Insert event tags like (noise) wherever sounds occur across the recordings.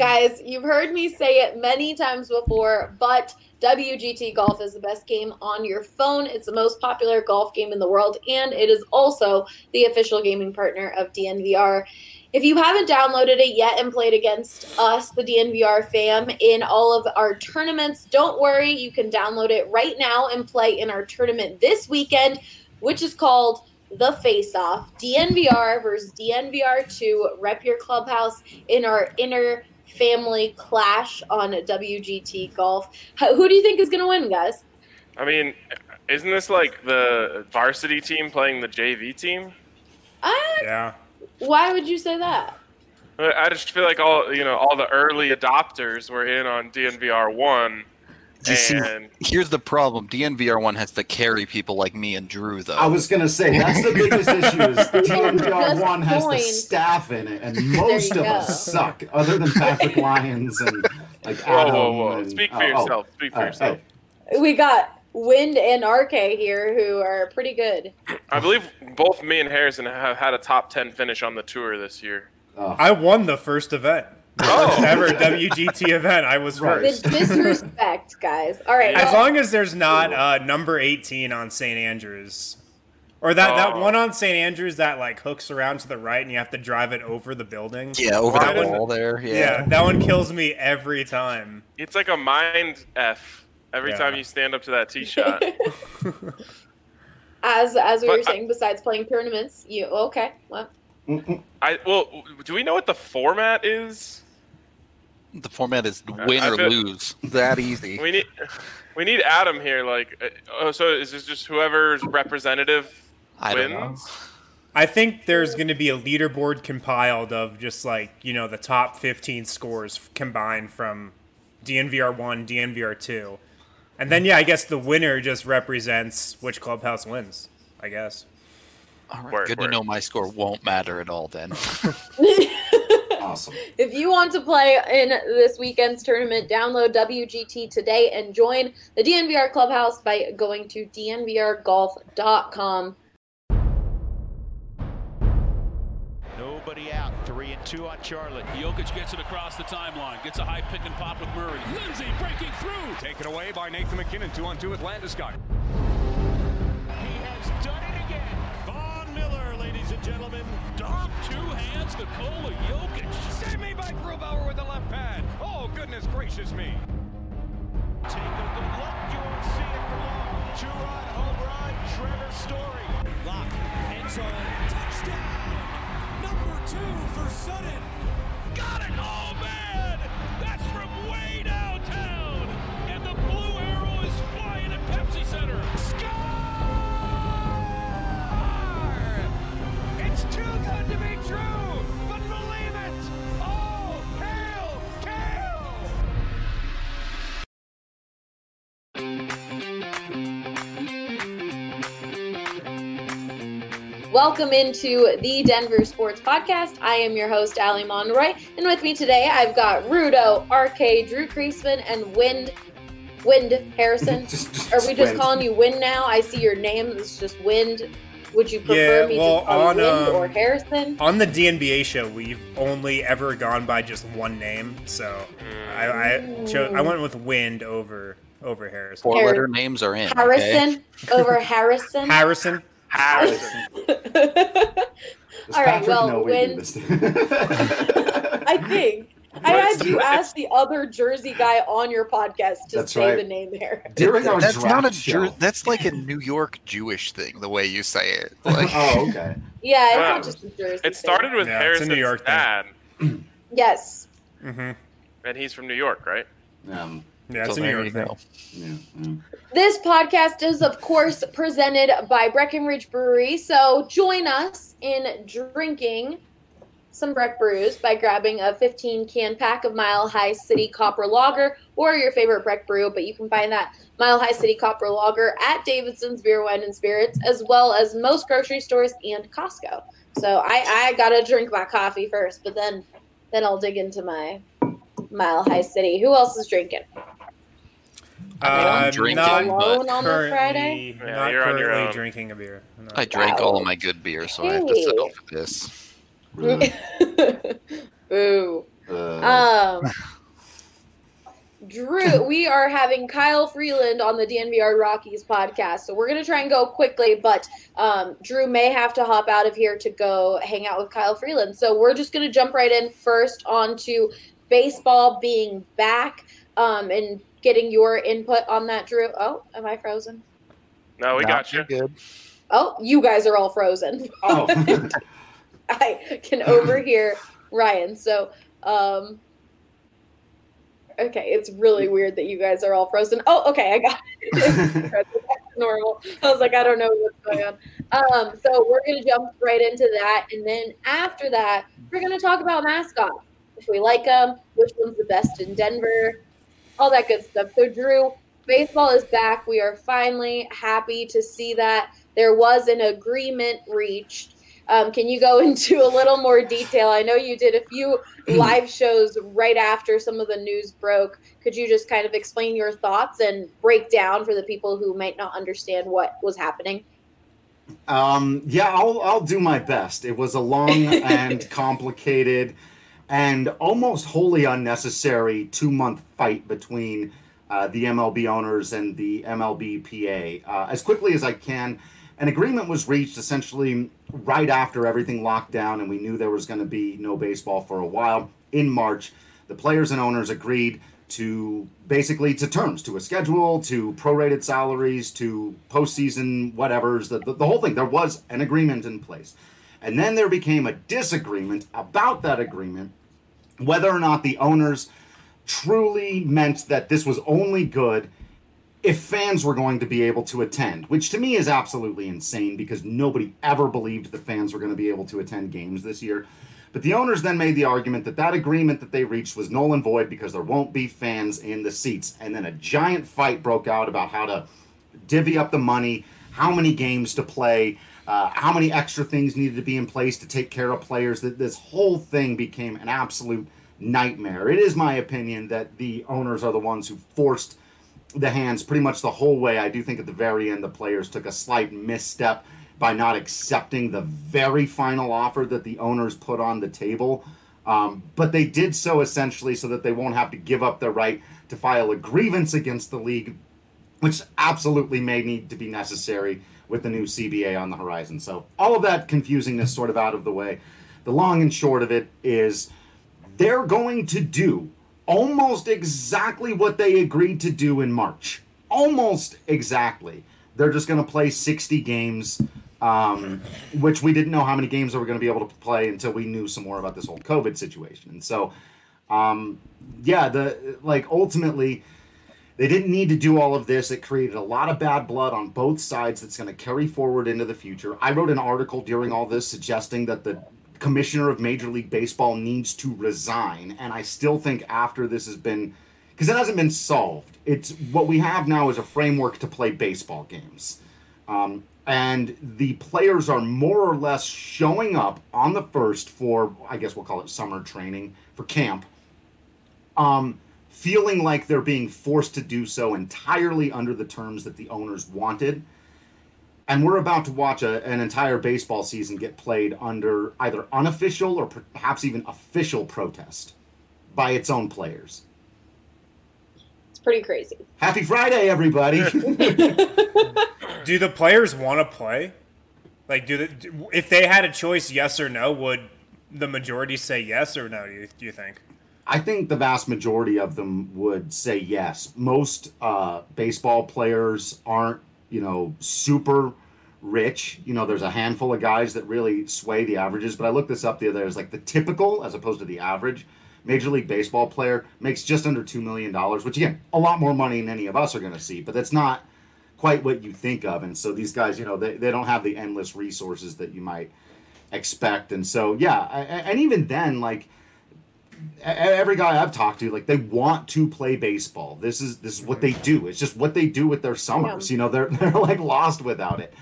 guys, you've heard me say it many times before, but WGT Golf is the best game on your phone. It's the most popular golf game in the world, and it is also the official gaming partner of DNVR. If you haven't downloaded it yet and played against us, the DNVR fam, in all of our tournaments, don't worry. You can download it right now and play in our tournament this weekend, which is called the Face Off DNVR versus DNVR2. Rep your clubhouse in our inner family clash on WGT Golf. Who do you think is going to win, guys? I mean, isn't this like the varsity team playing the JV team? Uh, Yeah. why would you say that? I just feel like all you know, all the early adopters were in on DNVR one, You see, here's the problem: DNVR one has to carry people like me and Drew, though. I was gonna say that's the biggest issue is (laughs) DNVR one has the staff in it, and (laughs) most of go. us suck, other than Patrick (laughs) Lyons and like whoa, Adam. whoa, whoa! and- Speak for oh, oh, yourself. Speak for all right, yourself. Oh. We got Wind and RK here who are pretty good. I believe both me and Harrison have had a top ten finish on the tour this year. oh, I won the first event. The Oh. ever WGT event. I was Right. first. The disrespect, guys. All right. As well, long as there's not uh, number 18 on St. Andrews. Or that, that Oh. one on St. Andrews that like hooks around to the right and you have to drive it over the building. yeah, over Why the wall there. Yeah. Yeah. that one kills me every time. It's like a mind f every Yeah. time you stand up to that tee shot. (laughs) (laughs) as as we But were I- saying, besides playing tournaments, you okay? Well, I well, do we know what the format is? The format is win or lose. That easy. We need we need Adam here. Like, uh, oh, so is this just whoever's representative I don't know. wins? I think there's going to be a leaderboard compiled of just like, you know, the top 15 scores combined from DNVR 1, DNVR 2. And then, yeah, I guess the winner just represents which clubhouse wins, I guess. All right, Word, good word. to know my score won't matter at all then. (laughs) (laughs) awesome. if you want to play in this weekend's tournament, download WGT today and join the DNVR Clubhouse by going to dnvrgolf.com. Nobody out. Three and two on Charlotte. Jokic gets it across the timeline, gets a high pick and pop with Murray. Lindsay breaking through. Taken away by Nathan MacKinnon, two on two with Landeskog. Ladies and gentlemen. Dom, two hands, Nikola Jokic. Save me by Grubauer with the left pad. Oh, goodness gracious me. Take a good look. You won't see it for long. Juron home run. Trevor Story. Lock, end zone, touchdown. Number two for Sutton. Got it. Oh, man. Welcome into the Denver Sports Podcast. I am your host, Allie Monroy, and with me today I've got Rudo, RK, Drew Creasman, and Wind Wind Harrison. (laughs) Just- just Are we just win. calling you Wind now? I see your name is just Wind. Would you prefer Yeah, me well, to call on, you Wind um, or Harrison? On the DNBA show, we've only ever gone by just one name, so I I, chose, I went with Wind over over Harrison. Four letter names are in. okay? Harrison over (laughs) Harrison. Harrison. Harrison. (laughs) All right, well, when- (laughs) I think. I What's had you the- ask the other Jersey guy on your podcast to That's say right. the name there. During our That's not a show. Jer- that's like a New York Jewish thing. The way you say it. (laughs) Like, oh, okay. Yeah, it's Wow. not just a Jersey. It started with Yeah, it's a New York thing. dad, thing. (clears throat) Yes. hmm and he's from New York, right? Um, Yeah, it's so a New York you thing. yeah, yeah. This podcast is, of course, presented by Breckenridge Brewery. So join us in drinking some Breck Brews by grabbing a 15 can pack of Mile High City Copper Lager or your favorite Breck Brew. But you can find that Mile High City Copper Lager at Davidson's Beer, Wine, and Spirits, as well as most grocery stores and Costco. So I, I gotta drink my coffee first, but then then I'll dig into my Mile High City. Who else is drinking? I'm I'm drinking, not Alone on the Friday? Yeah, not you're on your currently own. drinking a beer. No. I drank Wow. all of my good beer, so I have to Hey. settle for this. Really? (laughs) Ooh. Uh, Um, Drew, we are having Kyle Freeland on the DNVR Rockies podcast, so we're gonna try and go quickly. But um, Drew may have to hop out of here to go hang out with Kyle Freeland. So we're just gonna jump right in first onto baseball being back um, and getting your input on that. Drew, oh, am I frozen? No, we No, got you. Good. Oh, you guys are all frozen. oh, (laughs) I can overhear Ryan. So, um, okay, it's really weird that you guys are all frozen. Oh, okay, I got it. (laughs) That's normal. I was like, I don't know what's going on. Um, so we're gonna jump right into that, and then after that, we're gonna talk about mascots. If we like them, which one's the best in Denver, all that good stuff. So, Drew, baseball is back. We are finally happy to see that there was an agreement reached. Um, can you go (laughs) into a little more detail? I know you did a few (clears throat) live shows right after some of the news broke. Could you just kind of explain your thoughts and break down for the people who might not understand what was happening? Um, yeah, I'll I'll do my best. It was a long (laughs) and complicated and almost wholly unnecessary two month fight between uh, the MLB owners and the MLBPA. Uh, as quickly as I can, an agreement was reached essentially right after everything locked down and we knew there was going to be no baseball for a while. In March, the players and owners agreed to basically to terms, to a schedule, to prorated salaries, to postseason whatever's the, the, the whole thing. There was an agreement in place. And then there became a disagreement about that agreement, whether or not the owners truly meant that this was only good if fans were going to be able to attend, which to me is absolutely insane because nobody ever believed that fans were going to be able to attend games this year. But the owners then made the argument that that agreement that they reached was null and void because there won't be fans in the seats. And then a giant fight broke out about how to divvy up the money, how many games to play, uh, how many extra things needed to be in place to take care of players. That this whole thing became an absolute nightmare. It is my opinion that the owners are the ones who forced the hands pretty much the whole way. I do think at the very end the players took a slight misstep by not accepting the very final offer that the owners put on the table. Um, but they did so essentially so that they won't have to give up their right to file a grievance against the league, which absolutely may need to be necessary with the new CBA on the horizon. So all of that confusingness sort of out of the way. The long and short of it is they're going to do almost exactly what they agreed to do in March. Almost exactly. They're just going to play 60 games, um, which we didn't know how many games they were going to be able to play until we knew some more about this whole COVID situation. And so, um, yeah, the like ultimately, they didn't need to do all of this. It created a lot of bad blood on both sides that's going to carry forward into the future. I wrote an article during all this suggesting that the commissioner of Major League Baseball needs to resign. And I still think after this has been, because it hasn't been solved, it's what we have now is a framework to play baseball games. Um, and the players are more or less showing up on the first for, I guess we'll call it summer training, for camp, um, feeling like they're being forced to do so entirely under the terms that the owners wanted and we're about to watch a, an entire baseball season get played under either unofficial or perhaps even official protest by its own players. It's pretty crazy. Happy Friday, everybody! (laughs) Do the players want to play? Like, do the, if they had a choice, yes or no, would the majority say yes or no? Do you, do you think? I think the vast majority of them would say yes. Most uh, baseball players aren't, you know, super rich. You know, there's a handful of guys that really sway the averages. But I looked this up the other day. It's like the typical, as opposed to the average, Major League Baseball player makes just under $2 million, which, again, a lot more money than any of us are going to see. But that's not quite what you think of. And so these guys, you know, they, they don't have the endless resources that you might expect. And so, yeah. And even then, like, every guy I've talked to, like they want to play baseball. This is this is what they do. It's just what they do with their summers. You know, they're (laughs) they're like lost without it.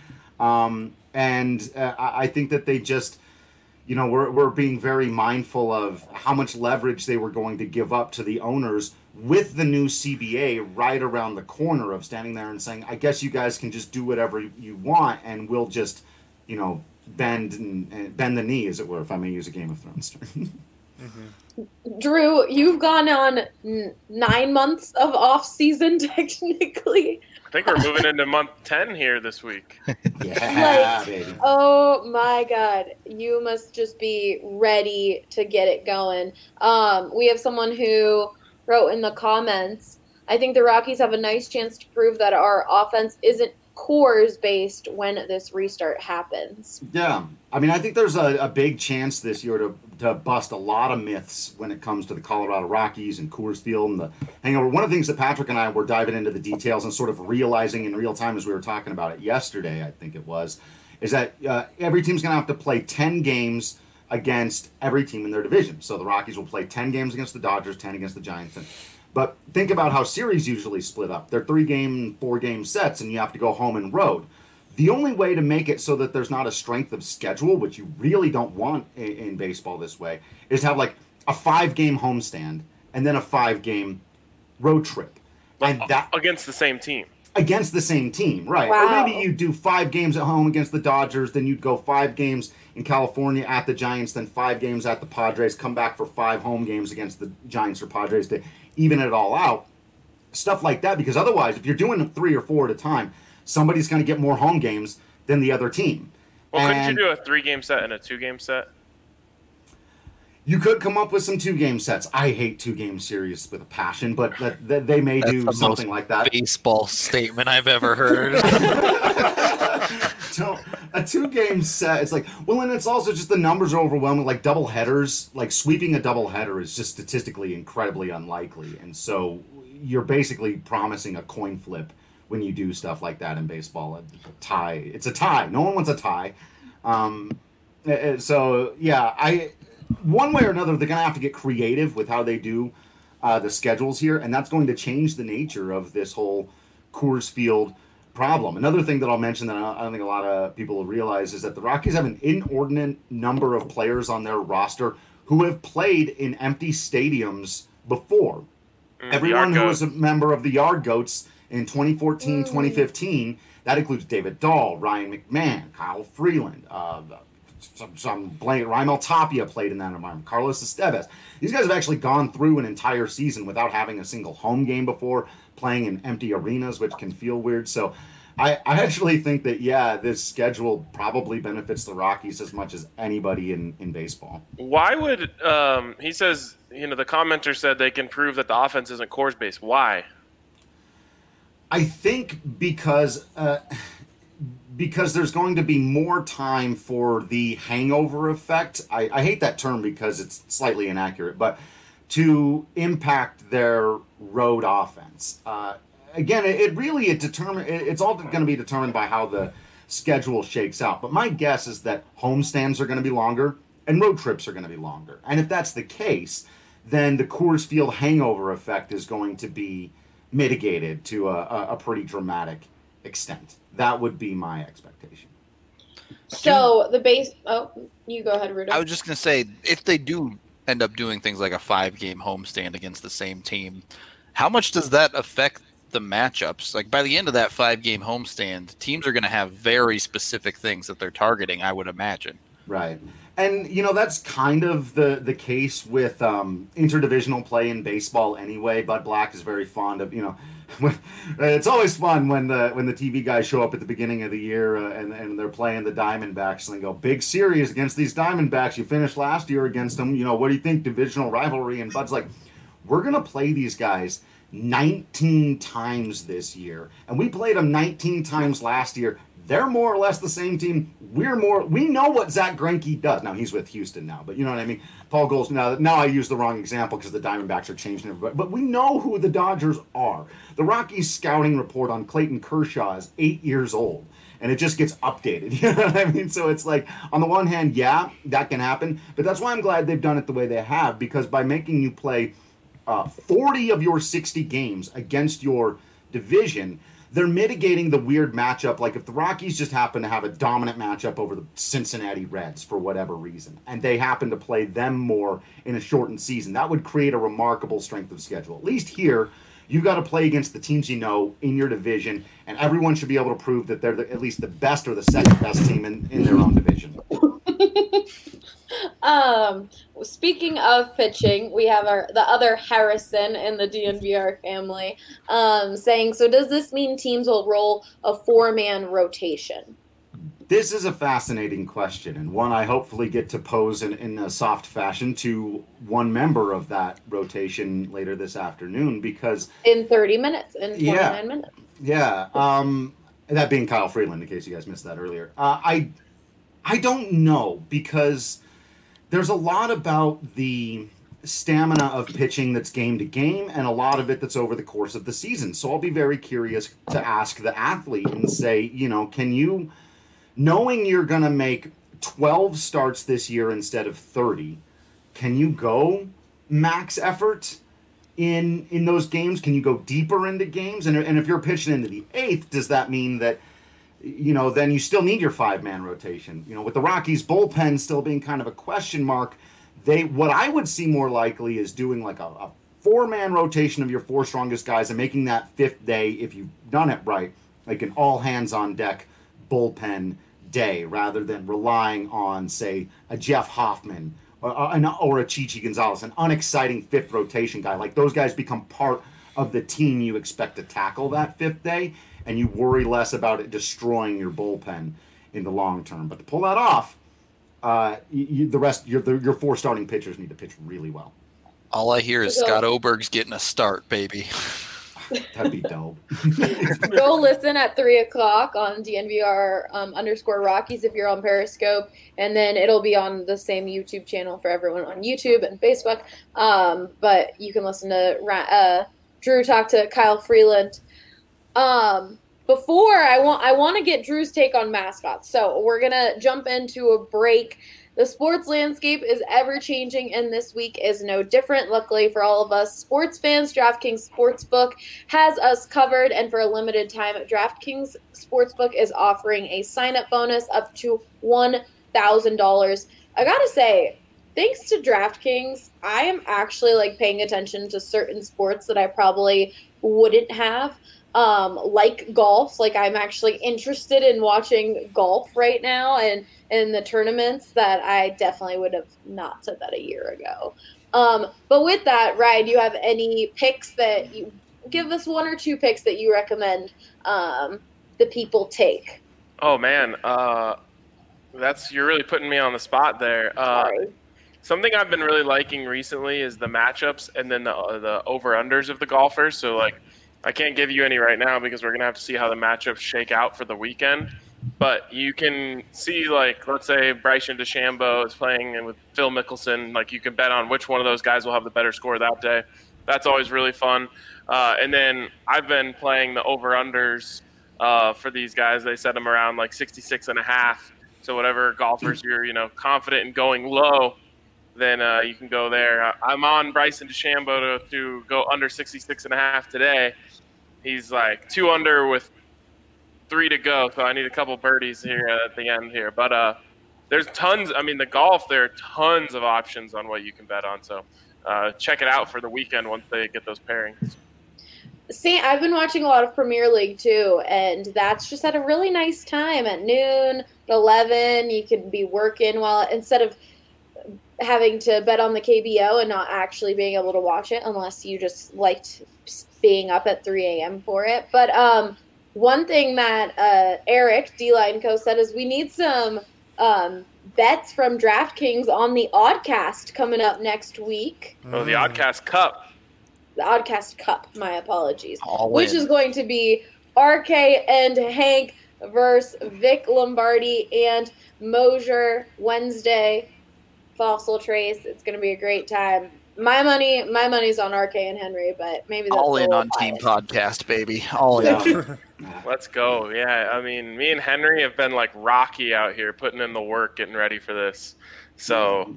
Um, and uh, I I think that they just, you know, we're we're being very mindful of how much leverage they were going to give up to the owners with the new CBA right around the corner of standing there and saying, I guess you guys can just do whatever you want, and we'll just, you know, bend and, and bend the knee, as it were, if I may use a Game of Thrones term. (laughs) Drew, you've gone on n- nine months of off season (laughs) technically. I think we're moving into month 10 here this week. (laughs) Yeah, Like- baby. Oh my god, you must just be ready to get it going. Um, we have someone who wrote in the comments, I think the Rockies have a nice chance to prove that our offense isn't Coors based when this restart happens. Yeah, I mean, I think there's a, a big chance this year to, to bust a lot of myths when it comes to the Colorado Rockies and Coors Field and the hangover. One of the things that Patrick and I were diving into the details and sort of realizing in real time as we were talking about it yesterday, I think it was, is that uh, every team's going to have to play 10 games against every team in their division. So the Rockies will play 10 games against the Dodgers, 10 against the Giants. And, but think about how series usually split up. They're three game, four game sets, and you have to go home and road. The only way to make it so that there's not a strength of schedule, which you really don't want in, in baseball this way, is to have like a five game homestand and then a five game road trip. And that Against the same team. against the same team, right? Wow. Or maybe you do five games at home against the Dodgers, then you'd go five games in California at the Giants, then five games at the Padres, come back for five home games against the Giants or Padres to even it all out. Stuff like that, because otherwise, if you're doing three or four at a time, somebody's going to get more home games than the other team. Well, couldn't you do a three game set and a two game set? You could come up with some two game sets. I hate two game series with a passion, but that, that they may That's do the something most like that. Baseball statement I've ever heard. (laughs) (laughs) So a two game set, it's like, well, and it's also just the numbers are overwhelming. Like double headers, like sweeping a double header is just statistically incredibly unlikely. And so you're basically promising a coin flip when you do stuff like that in baseball. A, tie, it's a tie. No one wants a tie. Um, so yeah, I one way or another they're gonna have to get creative with how they do uh, the schedules here, and that's going to change the nature of this whole Coors Field problem. Another thing that I'll mention that I I don't think a lot of people will realize is that the Rockies have an inordinate number of players on their roster who have played in empty stadiums before. Mm, Everyone who was a member of the Yard Goats in 2014, 2015, that includes David Dahl, Ryan McMahon, Kyle Freeland, uh, some, some blank, Raimel Tapia played in that environment, Carlos Estevez. These guys have actually gone through an entire season without having a single home game before, playing in empty arenas, which can feel weird. So I, I actually think that, yeah, this schedule probably benefits the Rockies as much as anybody in, in baseball. Why would um, he says? You know, the commenter said they can prove that the offense isn't Coors based. Why? I think because uh, because there's going to be more time for the hangover effect. I, I hate that term because it's slightly inaccurate, but to impact their road offense. Uh, again, it, it really it determine it, it's all going to be determined by how the schedule shakes out. But my guess is that homestands are going to be longer and road trips are going to be longer. And if that's the case, then the Coors Field hangover effect is going to be mitigated to a, a, a pretty dramatic extent. That would be my expectation. So the base. Oh, you go ahead, Rudy. I was just gonna say, if they do end up doing things like a five-game homestand against the same team, how much does that affect the matchups? Like by the end of that five-game homestand, teams are gonna have very specific things that they're targeting. I would imagine. Right. And you know that's kind of the the case with um, interdivisional play in baseball anyway. Bud Black is very fond of you know. (laughs) It's always fun when the when the TV guys show up at the beginning of the year uh, and and they're playing the Diamondbacks and they go big series against these Diamondbacks. You finished last year against them. You know what do you think? Divisional rivalry. And Bud's like, we're gonna play these guys 19 times this year, and we played them 19 times last year. They're more or less the same team. We're more. We know what Zack Greinke does. Now he's with Houston now, but you know what I mean. Paul Gold. Now, now I use the wrong example because the Diamondbacks are changing everybody. But we know who the Dodgers are. The Rockies scouting report on Clayton Kershaw is eight years old, and it just gets updated. (laughs) You know what I mean? So it's like, on the one hand, yeah, that can happen, but that's why I'm glad they've done it the way they have because by making you play uh, 40 of your 60 games against your division, they're mitigating the weird matchup. Like if the Rockies just happen to have a dominant matchup over the Cincinnati Reds for whatever reason, and they happen to play them more in a shortened season, that would create a remarkable strength of schedule. At least here, you've got to play against the teams you know in your division, and everyone should be able to prove that they're the, at least the best or the second best team in, in their own division. (laughs) um, speaking of pitching, we have our the other Harrison in the DNVR family um, saying, "So does this mean teams will roll a four-man rotation?" This is a fascinating question, and one I hopefully get to pose in, in a soft fashion to one member of that rotation later this afternoon. Because, In 30 minutes, in 29 Yeah. minutes. yeah, um, that being Kyle Freeland, in case you guys missed that earlier, uh, I, I don't know because there's a lot about the stamina of pitching that's game to game, and a lot of it that's over the course of the season. So I'll be very curious to ask the athlete and say, you know, can you knowing you're going to make 12 starts this year instead of 30 can you go max effort in in those games can you go deeper into games and, and if you're pitching into the eighth does that mean that you know then you still need your five man rotation. You know with the rockies bullpen still being kind of a question mark they what i would see more likely is doing like a, a four man rotation of your four strongest guys and making that fifth day if you've done it right like an all hands on deck bullpen day rather than relying on say a jeff hoffman or, or a chichi gonzalez an unexciting fifth rotation guy. Like those guys become part of the team. You expect to tackle that fifth day and you worry less about it destroying your bullpen in the long term but to pull that off uh, you, you, the rest your, the, your four starting pitchers need to pitch really well All I hear is So- Scott Oberg's getting a start, baby. (laughs) that'd be dope (laughs) Go listen at 3 o'clock on DNVR um, underscore Rockies if you're on Periscope. And then it'll be on the same YouTube channel for everyone on YouTube and Facebook. Um, but you can listen to uh, Drew talk to Kyle Freeland. Um, before I want I want to get Drew's take on mascots. So we're gonna jump into a break. The sports landscape is ever changing, and this week is no different. Luckily for all of us sports fans, DraftKings Sportsbook has us covered, and for a limited time, DraftKings Sportsbook is offering a sign-up bonus up to one thousand dollars. I gotta say, thanks to DraftKings, I am actually like paying attention to certain sports that I probably wouldn't have um, like golf. Like I'm actually interested in watching golf right now and in the tournaments that I definitely would have not said that a year ago. Um, but with that, Ryan, do you have any picks that you give us one or two picks that you recommend um, the people take? Oh man, uh, that's you're really putting me on the spot there. Uh, Sorry. something I've been really liking recently is the matchups and then the uh, the over unders of the golfers. So like, I can't give you any right now because we're gonna have to see how the matchups shake out for the weekend. But you can see like, let's say Bryson DeChambeau is playing with Phil Mickelson. Like you can bet on which one of those guys will have the better score that day. That's always really fun. Uh, and then I've been playing the over unders uh, for these guys. They set them around like 66 and a half. So whatever golfers you're, you know, confident in going low, then uh, you can go there. I'm on Bryson DeChambeau to, to go under 66 and a half today. He's like two under with three to go, so I need a couple birdies here at the end here. But uh, there's tons. I mean, the golf there are tons of options on what you can bet on. So uh, check it out for the weekend once they get those pairings. See, I've been watching a lot of Premier League too, and that's just at a really nice time at noon, at eleven. You could be working while instead of having to bet on the KBO and not actually being able to watch it, unless you just liked being up at three a.m. for it. But um, one thing that uh, Eric D Line Co said is we need some um, bets from DraftKings on the Oddcast coming up next week. Oh, the Mm. Oddcast Cup. The Oddcast Cup. My apologies All which is going to be RK and Hank versus Vic Lombardi and Mosier Wednesday. Fossil Trace. It's going to be a great time. My money, my money's on RK and Henry, but maybe that's All in little on Team. Podcast, baby. All in. (laughs) Let's go. Yeah, I mean, me and Henry have been like Rocky out here, putting in the work, getting ready for this. So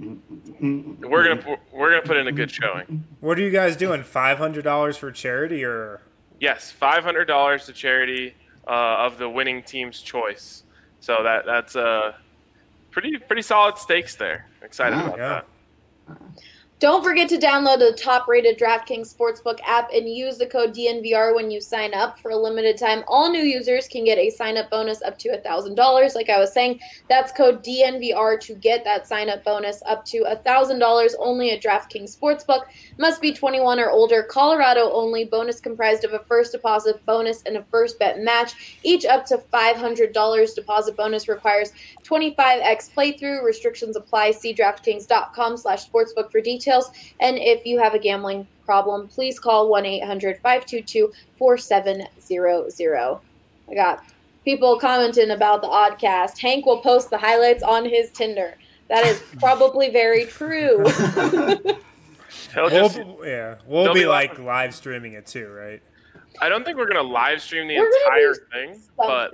we're gonna we're gonna put in a good showing. What are you guys doing? Five hundred dollars for charity, or Yes, five hundred dollars to charity uh, of the winning team's choice. So that that's uh, pretty pretty solid stakes there. Excited Yeah. about Yeah. that. Don't forget to download the top rated DraftKings Sportsbook app and use the code DNVR when you sign up. For a limited time, all new users can get a sign up bonus up to $1,000. Like I was saying, that's code DNVR to get that sign up bonus up to $1,000 only at DraftKings Sportsbook. Must be 21 or older. Colorado only. Bonus comprised of a first deposit bonus and a first bet match, each up to $500. Deposit bonus requires 25x playthrough. Restrictions apply. See DraftKings.com slash sportsbook for details. And if you have a gambling problem, please call 1 800 522 4700. I got people commenting about the oddcast. Hank will post the highlights on his Tinder. That is (laughs) probably very true. (laughs) He'll We'll, yeah, we'll be be like live streaming it too, right? I don't think we're gonna live stream the We're entire do thing, but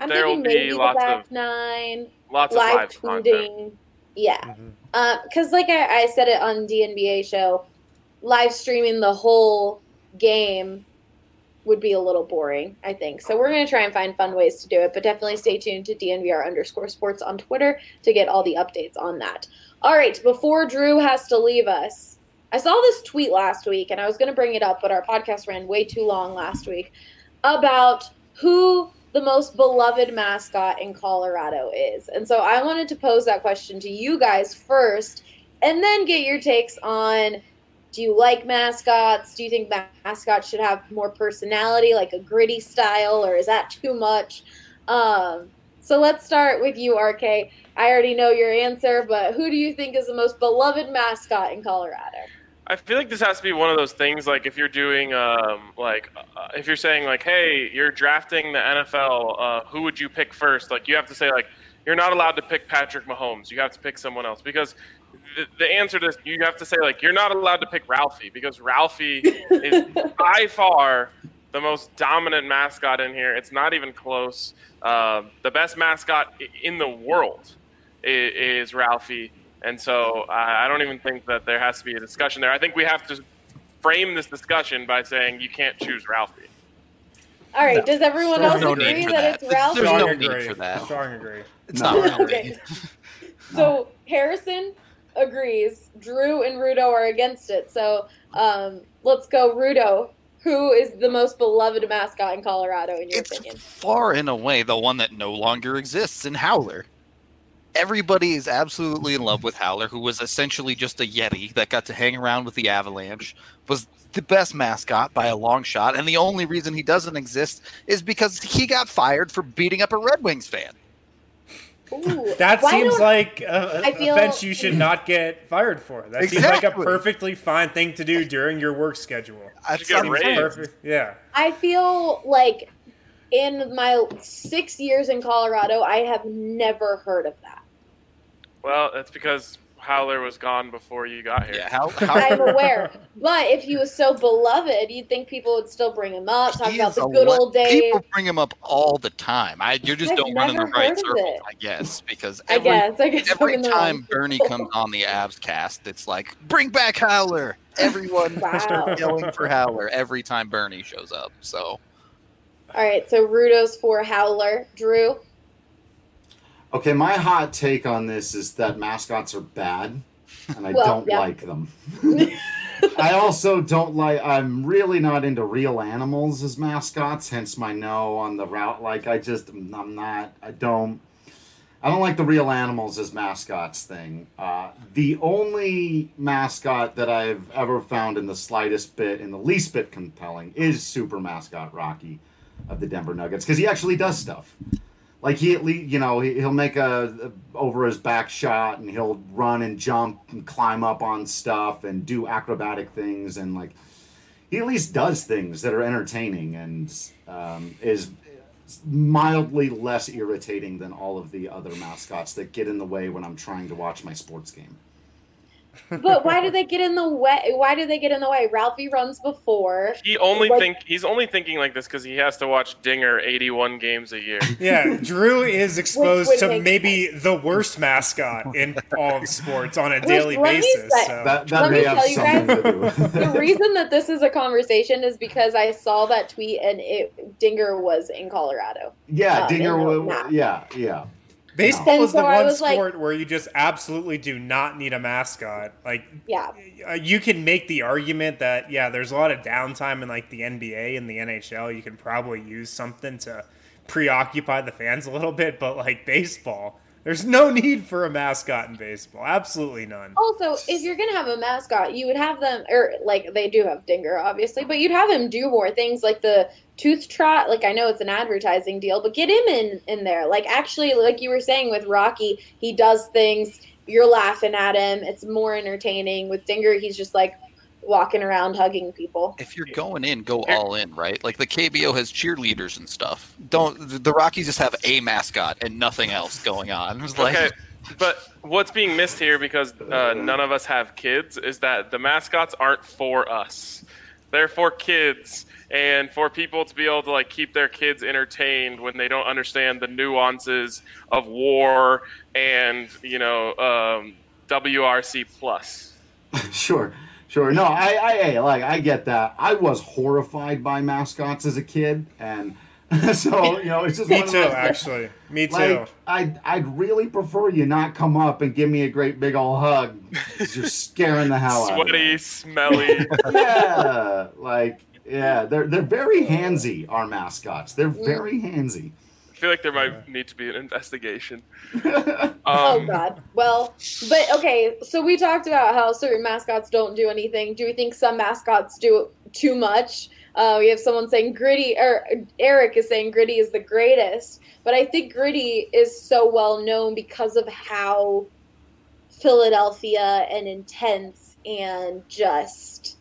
I'm there will thinking be maybe the lots back of nine, lots of live live content. Yeah. Mm-hmm. Uh, because like I, I said it on DNBA show, live streaming the whole game would be a little boring, I think. So we're gonna try and find fun ways to do it, but definitely stay tuned to DNVR underscore sports on Twitter to get all the updates on that. All right, before Drew has to leave us, I saw this tweet last week and I was gonna bring it up, but our podcast ran way too long last week about who the most beloved mascot in Colorado is. And so I wanted to pose that question to you guys first and then get your takes on do you like mascots? Do you think mascots should have more personality, like a gritty style, or is that too much? Um, so let's start with you, RK. I already know your answer, but who do you think is the most beloved mascot in Colorado? I feel like this has to be one of those things like if you're doing um like uh, if you're saying like hey you're drafting the NFL uh, who would you pick first? Like you have to say like you're not allowed to pick Patrick Mahomes. You have to pick someone else. Because the, the answer to this you have to say like you're not allowed to pick Ralphie. Because Ralphie (laughs) is by far the most dominant mascot in here. It's not even close. Uh, the best mascot in the world is, is Ralphie and so uh, I don't even think that there has to be a discussion there. I think we have to frame this discussion by saying you can't choose Ralphie. All right, does everyone There's else no agree need that, that. it's There's Ralphie? no Strong need for that. Strong agree. It's No. not Ralphie. Okay. (laughs) So Harrison agrees. Drew and Rudo are against it. So um, let's go, Rudo. Who is the most beloved mascot in Colorado, in your It's opinion? far and away the one that no longer exists in Howler. Everybody is absolutely in love with Howler, who was essentially just a Yeti that got to hang around with the Avalanche, was the best mascot by a long shot, and the only reason he doesn't exist is because he got fired for beating up a Red Wings fan. Ooh, (laughs) That seems don't- like a, I a feel- offense you should not get fired for. That seems like a perfectly fine thing to do during your work schedule. That should get sounds raised. Perfect. Yeah. I feel like in my six years in Colorado, I have never heard of that. Well, that's because Howler was gone before you got here. Yeah, how, (laughs) how I'm aware. But if he was so beloved, you'd think people would still bring him up, talk He about is the a good le- old days. People bring him up all the time. I you just I've don't run in the never right heard of circles, it. I guess, because I every guess. I guess I'm every in the time Bernie comes on the Avs cast, it's like bring back Howler. Everyone Wow. starts yelling for Howler every time Bernie shows up. So All right, so Rudo's for Howler. Drew. Okay, my hot take on this is that mascots are bad, and I Well, don't yeah. like them. (laughs) I also don't like. I'm really not into real animals as mascots. Hence my no on the route. Like I just, I'm not. I don't. I don't like the real animals as mascots thing. Uh, the only mascot that I've ever found in the slightest bit, in the least bit compelling, is Super Mascot Rocky of the Denver Nuggets because he actually does stuff. Like he at least, you know, he, he'll make a, a over his back shot and he'll run and jump and climb up on stuff and do acrobatic things and like he at least does things that are entertaining and um, is mildly less irritating than all of the other mascots that get in the way when I'm trying to watch my sports game. But why do they get in the way? Why do they get in the way? Ralphie runs before. He only Like- think he's only thinking like this because he has to watch Dinger 81 games a year. (laughs) Yeah, Drew is exposed would to make maybe the worst mascot in all of sports on a Look, daily let me basis. say- so. That, that Let may me have tell you guys. The reason that this is a conversation is because I saw that tweet and it Dinger was in Colorado. yeah, uh, Dinger. in the wa- map. Yeah, yeah. Baseball And is the so I one was like- sport where you just absolutely do not need a mascot. Like, Yeah. uh, you can make the argument that yeah, there's a lot of downtime in like the NBA and the NHL. You can probably use something to preoccupy the fans a little bit, but like baseball, there's no need for a mascot in baseball. Absolutely none. Also, if you're gonna have a mascot, you would have them, or like they do have Dinger, obviously, but you'd have him do more things like the tooth trot. Like I know it's an advertising deal, but get him in in there. Like actually, like you were saying with Rocky, he does things. You're laughing at him. It's more entertaining. With Dinger, he's just like walking around hugging people. If you're going in, go all in, right? Like the KBO has cheerleaders and stuff. Don't the Rockies just have a mascot and nothing else going on? It's like Okay, but what's being missed here because uh, none of us have kids is that the mascots aren't for us. They're for kids and for people to be able to like keep their kids entertained when they don't understand the nuances of war and you know um, WRC plus. (laughs) Sure, sure. No, I, I, hey, like, I get that. I was horrified by mascots as a kid, and (laughs) so you know, it's just Me one of too, those- actually. Me too. Like, I'd, I'd really prefer you not come up and give me a great big old hug. (laughs) You're scaring the hell out Sweaty, smelly. (laughs) Yeah, like, yeah, they're they're very handsy. Our mascots, they're mm. very handsy. I feel like there might need to be an investigation. (laughs) oh Um, God. Well, but okay. So we talked about how certain mascots don't do anything. Do we think some mascots do too much? Uh, we have someone saying Gritty, or Eric is saying Gritty is the greatest. But I think Gritty is so well known because of how Philadelphia and intense and just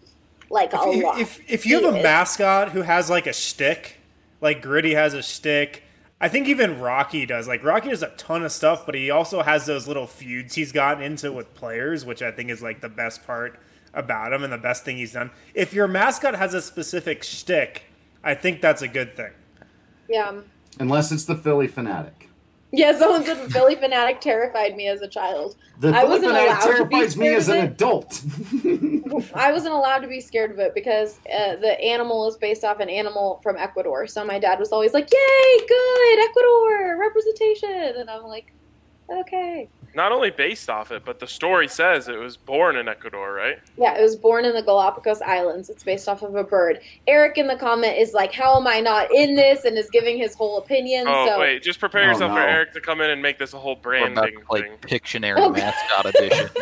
like a if, lot. if, if you have He a mascot who has like a stick, like Gritty has a stick, I think even Rocky does. Like Rocky does a ton of stuff, but he also has those little feuds he's gotten into with players, which I think is like the best part about him and the best thing he's done. If your mascot has a specific stick, I think that's a good thing. yeah. Unless it's the Phillie Phanatic. Yeah, someone said Phillie Phanatic terrified me as a child. The I wasn't Phanatic allowed to be terrifies me as an adult. I wasn't allowed to be scared of it because uh, the animal is based off an animal from Ecuador. So my dad was always like, "Yay, good Ecuador representation," and I'm like, "Okay." Not only based off it, but the story says it was born in Ecuador, right? Yeah, it was born in the Galapagos Islands. It's based off of a bird. Eric in the comment is like, "How am I not in this?" and is giving his whole opinion. Oh so wait, just prepare Oh, yourself for. Eric to come in and make this a whole we're about branding to play thing. Pictionary Oh, mascot edition. (laughs)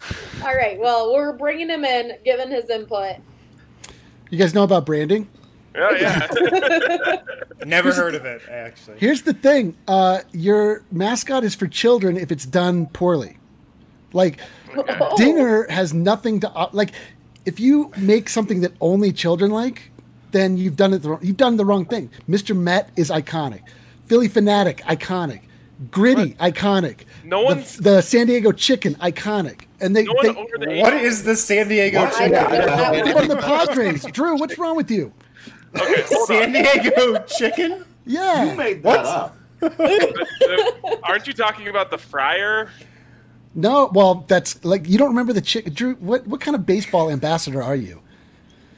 (laughs) all right, well, we're bringing him in, giving his input. You guys know about branding? Yeah, yeah. (laughs) Never heard of it actually. Here's the thing: uh, your mascot is for children if it's done poorly. Like Oh. (laughs) Dinger has nothing to uh, like. If you make something that only children like, then you've done it. The, wrong- you've done the wrong thing. Mr. Met is iconic. Phillie Phanatic iconic. Gritty iconic. No The- the, San Diego Chicken iconic. And they, No they the What is the San Diego What? Chicken? don't know that Yeah. one. What the Padres? Drew, what's wrong with you? Okay, hold San on. Diego chicken? Yeah. you made What? that up. Uh, (laughs) Aren't you talking about the fryer? No, well, that's like you don't remember the chicken. Drew, what what kind of baseball ambassador are you?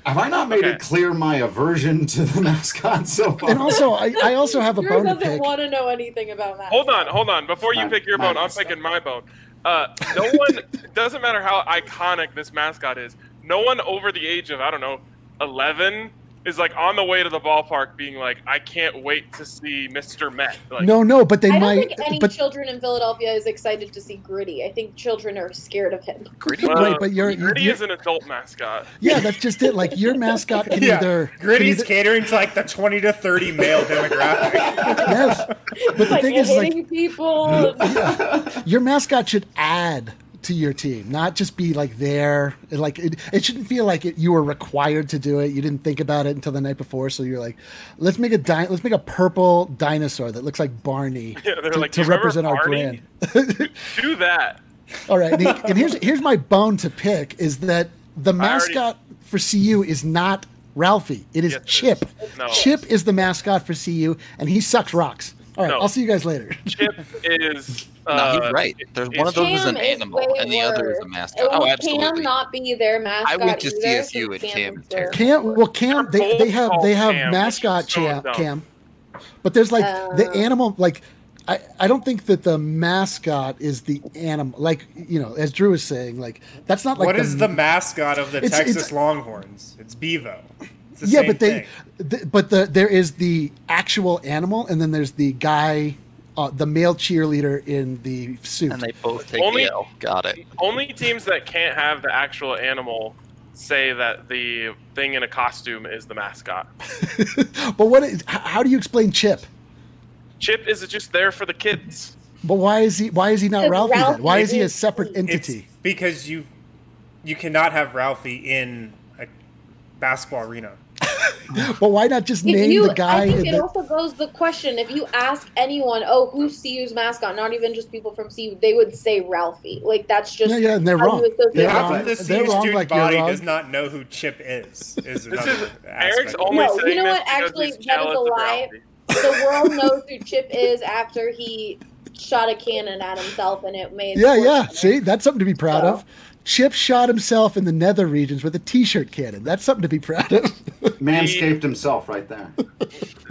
Have I not made Okay. it clear my aversion to the (laughs) mascot so far? And also, I, I also have a Drew bone to doesn't pick. want to know anything about that. Hold on, hold on. Before you Not- pick your not bone, I'm picking my bone. Uh, no (laughs) one doesn't matter how iconic this mascot is. No one over the age of I don't know, 11 is like on the way to the ballpark, being like, I can't wait to see Mr. Met. Like, no, no, but they I don't might. think any but children in Philadelphia is excited to see Gritty. I think children are scared of him. Gritty. uh, Wait, but you're- Gritty you're- is an adult mascot. yeah, that's just it. Like your mascot can Yeah. either can Gritty's either- catering to like the 20 to 30 male demographic. (laughs) yes, but the like thing is, like hitting people. (laughs) your mascot should add to your team, not just be like there. Like it, it shouldn't feel like it, you were required to do it. You didn't think about it until the night before, so you're like, let's make a di- let's make a purple dinosaur that looks like Barney (laughs) Yeah, to, like, to represent our Barney?" brand. (laughs) Do that. (laughs) All right, and, and here's here's my bone to pick is that the I already- mascot for CU is not Ralphie. It is Yes, Chip. is. No. Chip is the mascot for CU, and he sucks rocks. All right, No. I'll see you guys later. (laughs) Chip is. No, Uh, he's right. There's one of those is an Cam is animal, and the other is a worse. mascot. It Oh, would absolutely. Cam not be their mascot went to either, CSU so and Cam Cam is is their- terrible. Cam, well, Cam, they, they have they have Cam, mascot which so Cam. Cam, but there's like the Oh. animal like I, I don't think that the mascot is the animal. Like you know, as Drew was saying, like that's not like what is the mascot of the It's- Texas it's- Longhorns? It's Bevo. It's the yeah, same but they, thing. th- but the there is the actual animal, and then there's the guy, uh, the male cheerleader in the suit. And they both take Only- the L. Got it. Only teams that can't have the actual animal say that the thing in a costume is the mascot. (laughs) but what? Is, how do you explain Chip? Chip is just there for the kids. But why is he? Why is he not Because Ralphie? then? Why is he a is- separate It's entity? because you you cannot have Ralphie in a basketball arena. (laughs) But why not just If name you, the guy? I think it that- also goes the question. If you ask anyone, oh, who's CU's mascot? Not even just people from CU, they would say Ralphie. Like that's just Yeah, yeah, and they're how wrong. They're Half wrong. of the They're CU wrong student like body does not know who Chip is. Is This another is Eric's aspect. only No, you know what? Actually, he's that is jealous a lie. The world (laughs) knows who Chip is after he shot a cannon at himself and it made. Yeah, yeah. center. See, that's something to be proud So- of. Chip shot himself in the nether regions with a T-shirt cannon. That's something to be proud of. (laughs) (laughs) Manscaped himself right there.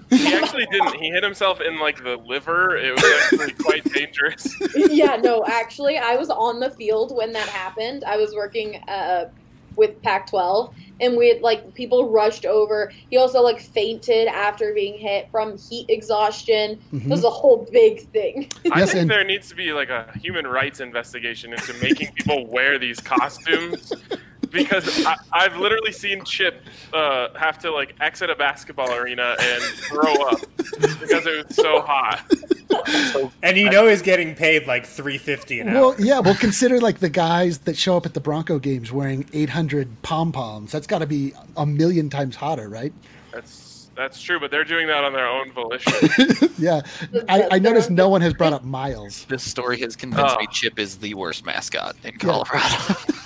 He actually didn't. He hit himself in like the liver. It was actually quite dangerous. (laughs) yeah, no, actually, I was on the field when that happened. I was working uh, with Pac-12, and we had, like people rushed over. He also like fainted after being hit from heat exhaustion. It was a whole big thing. I Yes, think and- there needs to be like a human rights investigation into making people wear these costumes. Because I, I've literally seen Chip uh, have to like exit a basketball arena and throw up because it was so hot. And you know he's getting paid like three fifty an well, hour. yeah. Well, consider like the guys that show up at the Bronco games wearing 800 pom poms. That's got to be a million times hotter, right? That's that's true, but they're doing that on their own volition. (laughs) Yeah. I, I noticed no one has brought up Miles. This story has convinced Oh. me Chip is the worst mascot in Colorado. (laughs)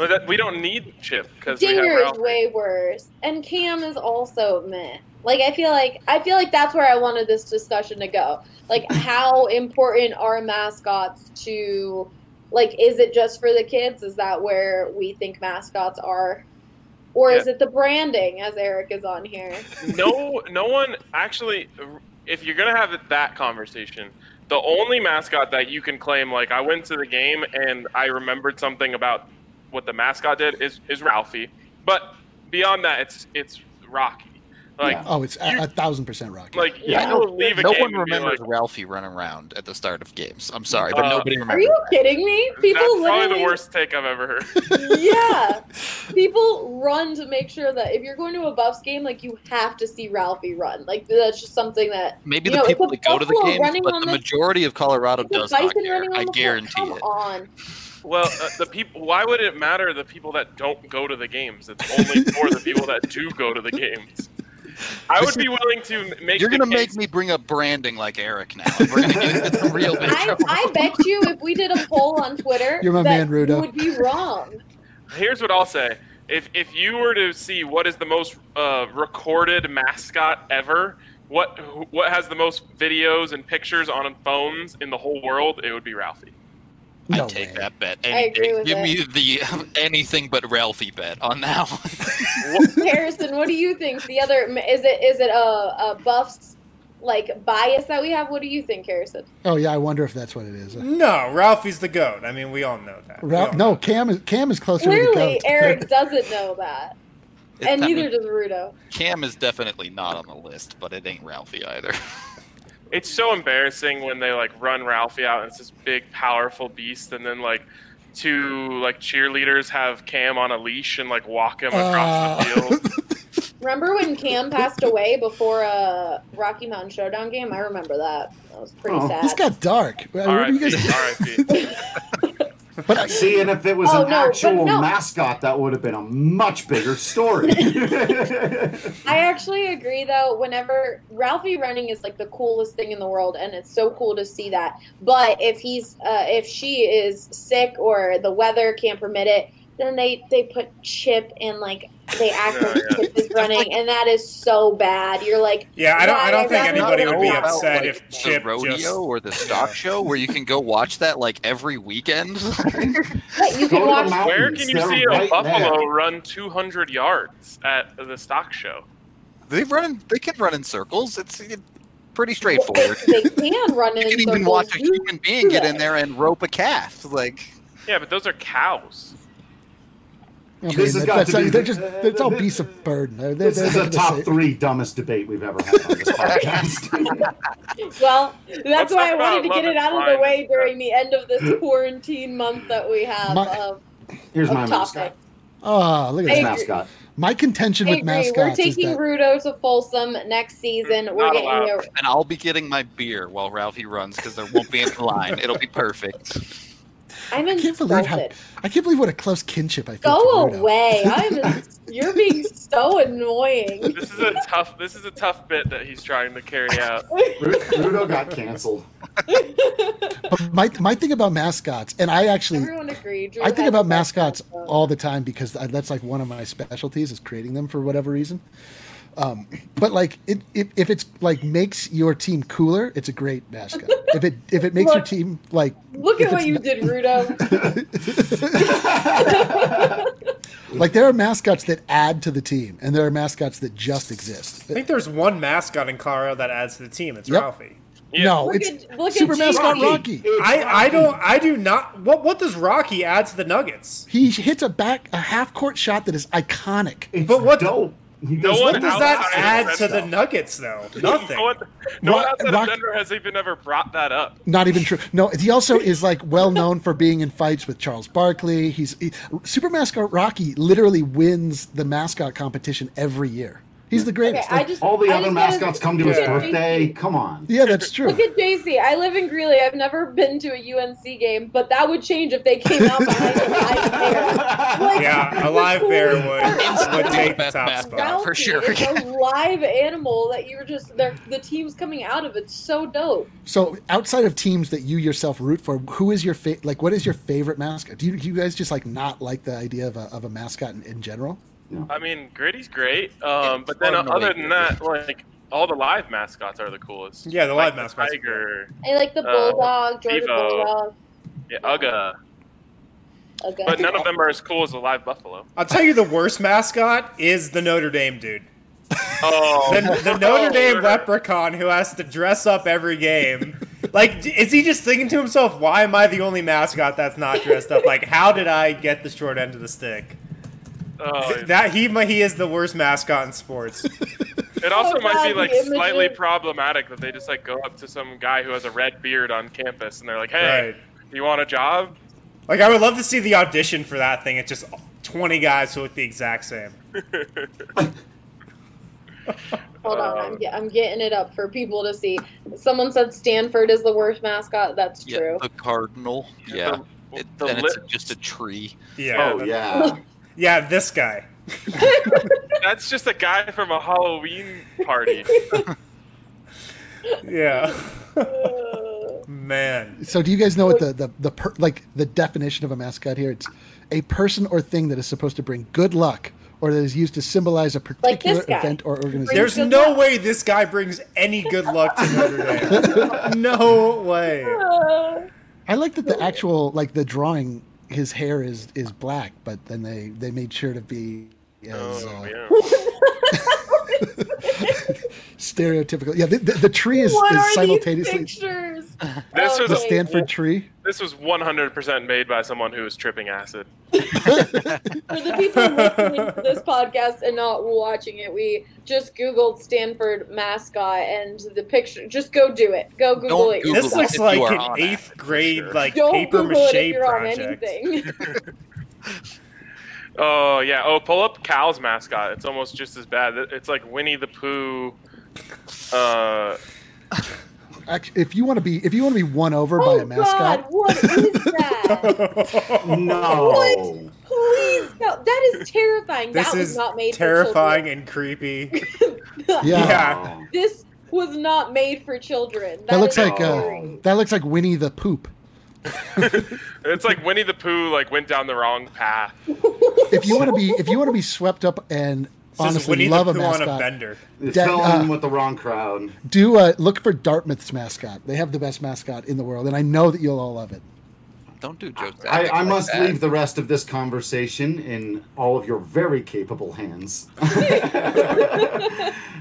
But we don't need Chip because Dinger is way worse, and Cam is also meh. Like I feel like I feel like that's where I wanted this discussion to go. Like (laughs) how important are mascots to like is it just for the kids? Is that where we think mascots are? Or is it the branding as Eric is on here? (laughs) no, no one actually. If you're gonna have that conversation, the only mascot that you can claim, like I went to the game and I remembered something about what the mascot did, is is Ralphie. But beyond that, it's it's Rocky. Like Yeah. Oh, it's a, You- a thousand percent Rocky. like you Yeah. will leave a no game one remembers like, Ralphie running around at the start of games. I'm sorry, but Uh, nobody remembers. Are you that. kidding me? People That's probably literally the worst take I've ever heard. (laughs) yeah. People run to make sure that if you're going to a Buffs game, like you have to see Ralphie run. Like that's just something that Maybe the know, people that go to the buffalo games, running but the the- majority of Colorado does not care. I the floor. guarantee Come it. on. Well, uh, the people. Why would it matter the people that don't go to the games? It's only for the people that do go to the games. I would be willing to make. You're gonna make me bring up branding like Eric now. We're gonna get into some real big I. I bet you if we did a poll on Twitter, You're my that man, Rudo. would be wrong. Here's what I'll say: if if you were to see what is the most uh, recorded mascot ever, what what has the most videos and pictures on phones in the whole world, it would be Ralphie. No I take way. that bet I any agree day. with Give it. me the (laughs) anything but Ralphie bet on that one. (laughs) Harrison, what do you think? The other is it is it a, a Buffs like bias that we have? What do you think, Harrison? Oh yeah, I wonder if that's what it is. No, Ralphie's the goat. I mean, we all know that. We Ra- all no, know Cam is Cam is closer to the Clearly, goat. Eric doesn't know that, It- and I neither mean, does Rudo. Cam is definitely not on the list, but it ain't Ralphie either. (laughs) It's so embarrassing when they like run Ralphie out and it's this big, powerful beast, and then like two like cheerleaders have Cam on a leash and like walk him across the Uh. field. (laughs) Remember when Cam passed away before a Rocky Mountain Showdown game? I remember that. That was pretty Oh. sad. This got dark. Uh, All what do you right, guys? all right, (laughs) (laughs) But I- See, and if it was Oh, an no, actual no. mascot, that would have been a much bigger story. (laughs) I actually agree though. Whenever Ralphie running is like the coolest thing in the world, and it's so cool to see that. But if he's uh, if she is sick or the weather can't permit it, then they they put Chip in like they act Yeah, like yeah. Chip is running, and that is so bad. You're like, Yeah, I don't. I don't think anybody would be about, upset like, if the Chip rodeo just. or the stock show where you can go watch that like every weekend. (laughs) you can watch. Where can you They're see a buffalo there. run 200 yards at the stock show? they run. In, they can run in circles. It's it, Pretty straightforward. They, they can run in You can even watch a human being get in there and rope a calf. Like, Yeah, but those are cows. I mean, This has that- got to be they're the- just it's all this- beasts of burden. They're, they're, This is they're the gonna top say- three dumbest debate we've ever had on this podcast. (laughs) Well, Let's that's why I wanted to get it out of the way during the end of this quarantine month that we have My- of, Here's of my topic. mascot. Oh, look at this. Mascot. My contention with agree. mascots We're is taking that Rudo to Folsom next season. We're Not getting allowed. a, and I'll be getting my beer while Ralphie runs because there won't be any line. It'll be perfect. I'm I can't believe how. I can't believe what a close kinship I feel. Go to Rudo. away! (laughs) I'm. You're being so annoying. This is a tough. This is a tough bit that he's trying to carry out. (laughs) Rudo got canceled. (laughs) But my my thing about mascots, and I actually Everyone agreed. Drew I think about mascots mascot. all the time because uh, that's like one of my specialties is creating them for whatever reason. Um, but like it, if if it's like makes your team cooler, it's a great mascot. (laughs) if it if it makes your team like Look at what you not- did, Rudo. (laughs) like there are mascots that add to the team, and there are mascots that just exist. I think there's one mascot in Colorado that adds to the team. It's Yep. Ralphie. Yeah. No, Look it's at- look super G- mascot Rocky. Rocky. I, I don't I do not what what does Rocky add to the Nuggets? He hits a back a half court shot that is iconic. It's But what- dope. He No one What does that add Denver. to the Nuggets though? Nothing. No one, no one Rock- outside Rock- of Denver has even ever brought that up. Not even true. No, he also is like well known for being in fights with Charles Barkley. He's he, Super Mascot Rocky literally wins the mascot competition every year. He's the greatest. I Like, just All the I other mascots come to his Yeah. birthday. Come on. yeah, that's true. Look at JC. I live in Greeley. I've never been to a UNC game, but that would change if they came out behind a (laughs) live bear. Like, Yeah, a live bear would, part would take the top mascot. spot. Ralphie for sure. is a live animal that you're just they're, the team's coming out of. It's so dope. So outside of teams that you yourself root for, who is your fa- like? What is your favorite mascot? Do you, do you guys just like not like the idea of a, of a mascot in, in general? I mean, Gritty's great, um, but then fun other than that, like all the live mascots are the coolest. Yeah, the Like live mascots Tiger, I like the Uh, bulldog, Georgia Devo. bulldog. yeah, Uga, Okay. but none of them are as cool as the live buffalo. I'll tell you the worst mascot is the Notre Dame dude. (laughs) Oh, The, the Notre Oh, Dame sure. leprechaun who has to dress up every game. Like, is he just thinking to himself, why am I the only mascot that's not dressed up? Like, how did I get the short end of the stick? Oh, That he he is the worst mascot in sports. (laughs) it also Oh, might God, be like slightly problematic that they just like go up to some guy who has a red beard on campus and they're like, "Hey, Right. you want a job?" Like, I would love to see the audition for that thing. It's just 20 guys who look the exact same. (laughs) Hold on, I'm, um, ge- I'm getting it up for people to see. Someone said Stanford is the worst mascot. That's Yeah, true. the cardinal. Yeah, The, it, the and li- it's just a tree. Yeah. Oh yeah. Yeah, this guy. (laughs) that's just a guy from a Halloween party. (laughs) Yeah. Man. So do you guys know what the the, the per, like the definition of a mascot here? It's a person or thing that is supposed to bring good luck or that is used to symbolize a particular guy. event or organization. There's no luck. way this guy brings any good luck to Notre Dame. (laughs) No way. uh, I like that the actual like the drawing his hair is is black, but then they they made sure to be as Oh uh, yeah. (laughs) (laughs) stereotypical. Yeah, the, the, the tree is, what is are simultaneously pictures? This was the a- Okay. Stanford tree. This was 100% made by someone who was tripping acid. (laughs) For the people listening to this podcast and not watching it, we just Googled Stanford mascot and the picture. Just go do it. Go Google Don't it. Google This looks like an eighth acid, grade sure. like Don't paper Google it if mache you're project. on anything. (laughs) (laughs) Oh yeah. Oh, pull up Cal's mascot. It's almost just as bad. It's like Winnie the Pooh. Uh, Actually, if you want to be if you want to be won over by oh a mascot, God, what is (laughs) that? No. Please, no. That is terrifying. This that was not made terrifying for and creepy. children. (laughs) yeah, Yeah. This was not made for children. that looks like uh, that looks like Winnie the Poop. (laughs) it's like Winnie the Pooh like went down the wrong path. If you want to be if you want to be swept up and This is honestly Winnie love the a Pooh on a mascot, bender. It's That- filling uh, with the wrong crowd. do uh, look for Dartmouth's mascot. They have the best mascot in the world, and I know that you'll all love it. Don't do jokes. I, acting I must that. leave the rest of this conversation in all of your very capable hands. (laughs)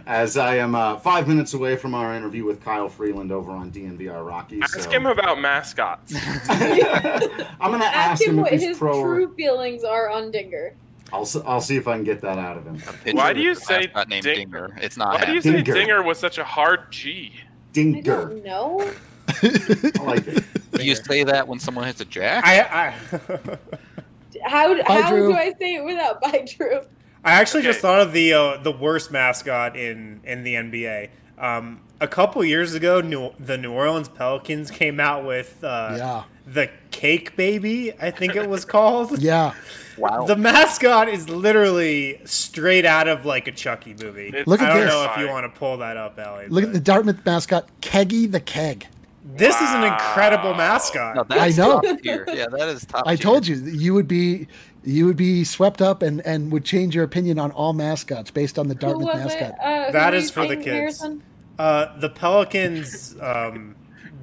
As I am uh, five minutes away from our interview with Kyle Freeland over on DNVR Rockies. Ask so- him about mascots. (laughs) I'm going to Ask ask him him if what he's his pro. true feelings are on Dinger. I'll, s- I'll see if I can get that out of him. Why do you say mascot named Ding- Dinger? It's not. Why do you say Dinger. Dinger was such a hard G? Dinger. don't know. I like it. Do you say that when someone hits a jack? I, I, (laughs) How, how Drew. do I say it without (laughs) by Drew? I actually just thought of the uh, the worst mascot in in the NBA. Um, a couple years ago, New, the New Orleans Pelicans came out with uh, Yeah. The Cake Baby, I think it was called. (laughs) Yeah. wow. The mascot is literally straight out of like a Chucky movie. It's Look at this. I don't this. know if you want to pull that up, Ellie. Look at the Dartmouth mascot, Keggy the Keg. This is an incredible mascot. No, I know. Yeah, that is top. I tier. told you you would be you would be swept up and and would change your opinion on all mascots based on the Dartmouth mascot. it? Uh, who That were is you for the kids. Harrison? Uh, the Pelicans, um,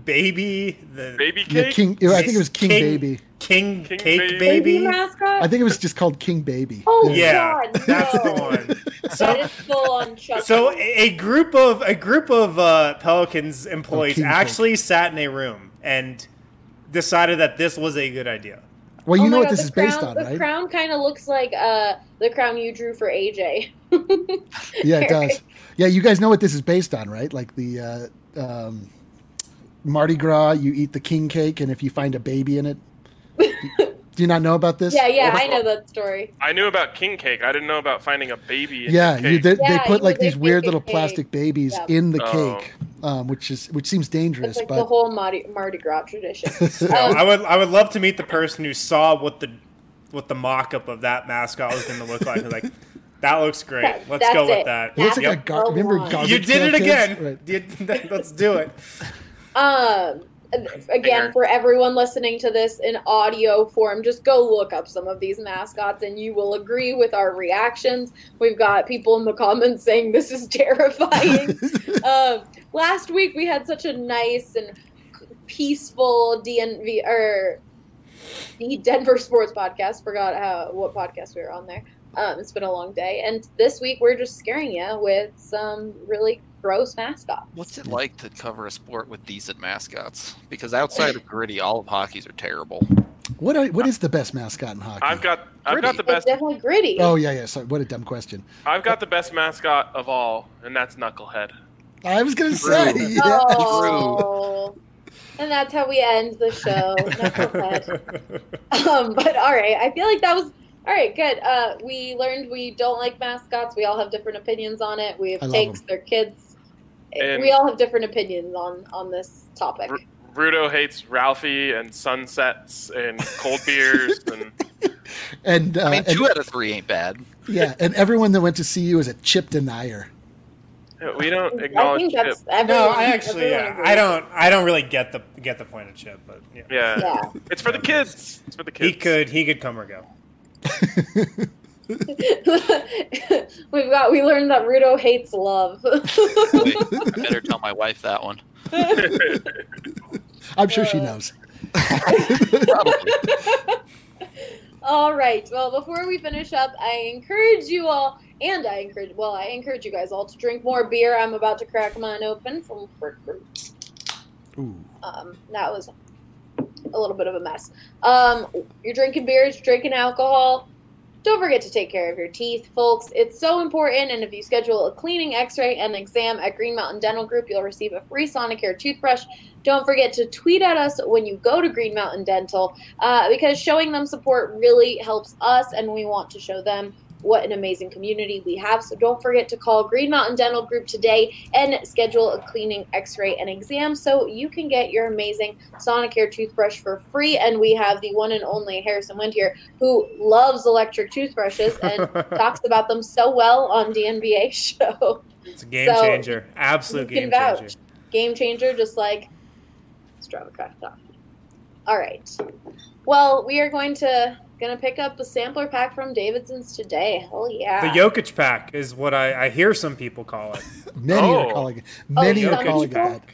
baby, the Baby Yeah, cake. King. I think it was King, King- Baby. King, King Cake Baby. Baby. Baby mascot? I think it was just called King Baby. Oh Yeah, God, that's no. the one. So, is full on Chucky. so a, a group of a group of uh, Pelicans employees King Cake. actually sat in a room and decided that this was a good idea. Well, you Oh know my what this the is based on, The right? crown kind of looks like uh, the crown you drew for AJ. (laughs) Yeah, it (laughs) does. Yeah, you guys know what this is based on, right? Like the uh, um, Mardi Gras, you eat the king cake, and if you find a baby in it, do you not know about this? (laughs) Yeah, yeah, I know that story. I knew about king cake. I didn't know about finding a baby. In Yeah, your you, cake. they, they Yeah, put like these weird little cake. plastic babies Yeah. in the Oh. cake, um, which is which seems dangerous, It's like but the whole Mardi, Mardi Gras tradition. (laughs) Um, I would I would love to meet the person who saw what the what the mock up of that mascot was going to look like. Like that looks great. Let's that's go with that. it looks That's like a gar- remember garbage You did it again. Right. You- (laughs) let's do it. Um, again, for everyone listening to this in audio form, just go look up some of these mascots and you will agree with our reactions. We've got people in the comments saying this is (laughs) terrifying. (laughs) um, last week we had such a nice and peaceful DNVR the Denver Sports Podcast. Forgot how what podcast we were on there. Um, it's been a long day, and this week we're just scaring you with some really gross mascots. What's it like to cover a sport with decent mascots? Because outside of gritty, all of hockey's are terrible. What are, what is the best mascot in hockey? I've got I've got the It's best definitely gritty. Oh yeah, yeah. Sorry, what a dumb question. I've got the best mascot of all, and that's Knucklehead. I was gonna True. say. Yeah. Oh. And that's how we end the show. Knucklehead. (laughs) um, but all right, I feel like that was all right. Good. Uh, we learned we don't like mascots. We all have different opinions on it. We have I love takes. them. They're kids. And- we all have different opinions on on this topic. R- Rudo hates Ralphie and sunsets and cold beers and (laughs) And, uh, I mean, and- two out of three ain't bad. yeah, and everyone that went to see you is a chip denier. we don't I acknowledge think Chip. everyone. No, I actually yeah. I don't I don't really get the get the point of Chip, but yeah. Yeah. Yeah. it's for the kids. It's for the kids. He could he could come or go. (laughs) (laughs) We've got. We learned that Rudo hates love. Wait, (laughs) I better tell my wife that one. (laughs) I'm sure she knows. Probably. All right. Well, before we finish up, I encourage you all, and I encourage, well, I encourage you guys all to drink more beer. I'm about to crack mine open from. Ooh. Um, that was a little bit of a mess. Um, you're drinking beers, you're drinking alcohol. Don't forget to take care of your teeth, folks. It's so important. And if you schedule a cleaning, X-ray, and exam at Green Mountain Dental Group, you'll receive a free Sonicare toothbrush. Don't forget to tweet at us when you go to Green Mountain Dental, uh, because showing them support really helps us, and we want to show them what an amazing community we have. So don't forget to call Green Mountain Dental Group today and schedule a cleaning, X-ray, and exam so you can get your amazing Sonicare toothbrush for free. And we have the one and only Harrison Wind here, who loves electric toothbrushes and (laughs) talks about them so well on DNBA (laughs) show. It's a game So, changer. Absolute game vouch. changer. Game changer, just like Strava. All right. Well, we are going to gonna pick up a sampler pack from Davidson's today. Hell yeah! The Jokic pack is what I, I hear some people call it. (laughs) Many are Oh. calling it. Oh, many Oh, are Jokic calling it pack? that.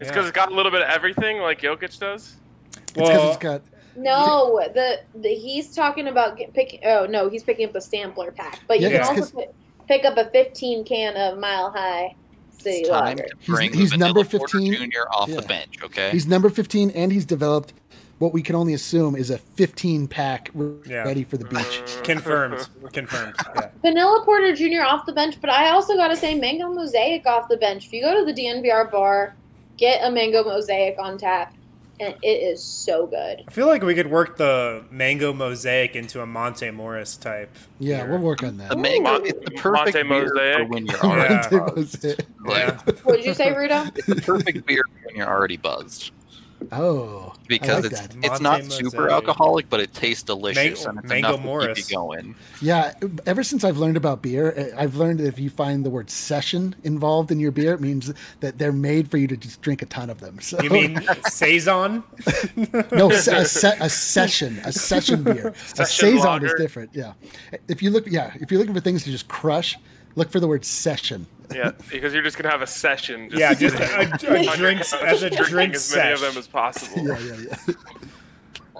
It's because it's got a little bit of everything, like Jokic does. It's because Well, it's got No, the, the he's talking about picking. Oh no, he's picking up a sampler pack, but you Yeah, can also pick, pick up a 15 can of Mile High City It's time Lager. to He's- bring he's Vanilla number Porter 15. Junior off Yeah. the bench. Okay. He's number 15, and he's developed what we can only assume is a 15 pack r- Yeah. ready for the beach. (laughs) Confirmed. Confirmed. Yeah. Vanilla Porter Jr. off the bench, but I also got to say Mango Mosaic off the bench. If you go to the DNVR bar, get a Mango Mosaic on tap, and it is so good. I feel like we could work the mango mosaic into a Monte Morris type. Yeah, beer. we'll work on that. the mango. Mon- It's the perfect Monte beer for Mosaic. when you're (laughs) Yeah. already Monte buzzed. Mosaic. Yeah. What did you say, Rudo? It's the perfect beer when you're already buzzed Oh, because I like it's that. it's Monte not super alcoholic, but it tastes delicious Mango- and it's Mango enough to keep you going. Yeah, ever since I've learned about beer, eh, I've learned that if you find the word session involved in your beer, it means that they're made for you to just drink a ton of them. (laughs) So You mean saison? no, a, se- a session, a session beer. a Session saison is different. Yeah, if you look, yeah, if you're looking for things to just crush, look for the word session. Yeah, because you're just gonna have a session. Just Yeah, just (laughs) a, a, a drink as a drink as many of them as possible. Yeah, yeah, yeah.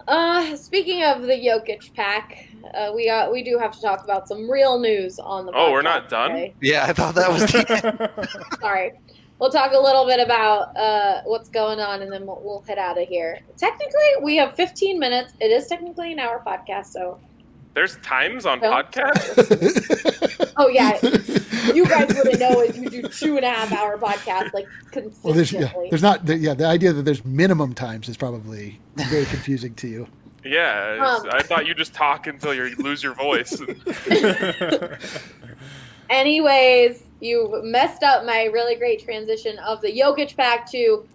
Uh, speaking of the Jokic pack, uh, we got we do have to talk about some real news on the. Oh, we're not done? today. Yeah, I thought that was the (laughs) Sorry. We'll talk a little bit about uh, what's going on, and then we'll, we'll head out of here. Technically, we have 15 minutes. It is technically an hour podcast, so There's times on Don't- podcasts. (laughs) oh yeah, you guys wouldn't know if you do two and a half hour podcast like Well, there's, yeah, consistently. there's not. Yeah, the idea that there's minimum times is probably very confusing to you. Yeah, Um. I thought you just talk until you lose your voice. (laughs) (laughs) Anyways, you messed up my really great transition of the Jokic pack to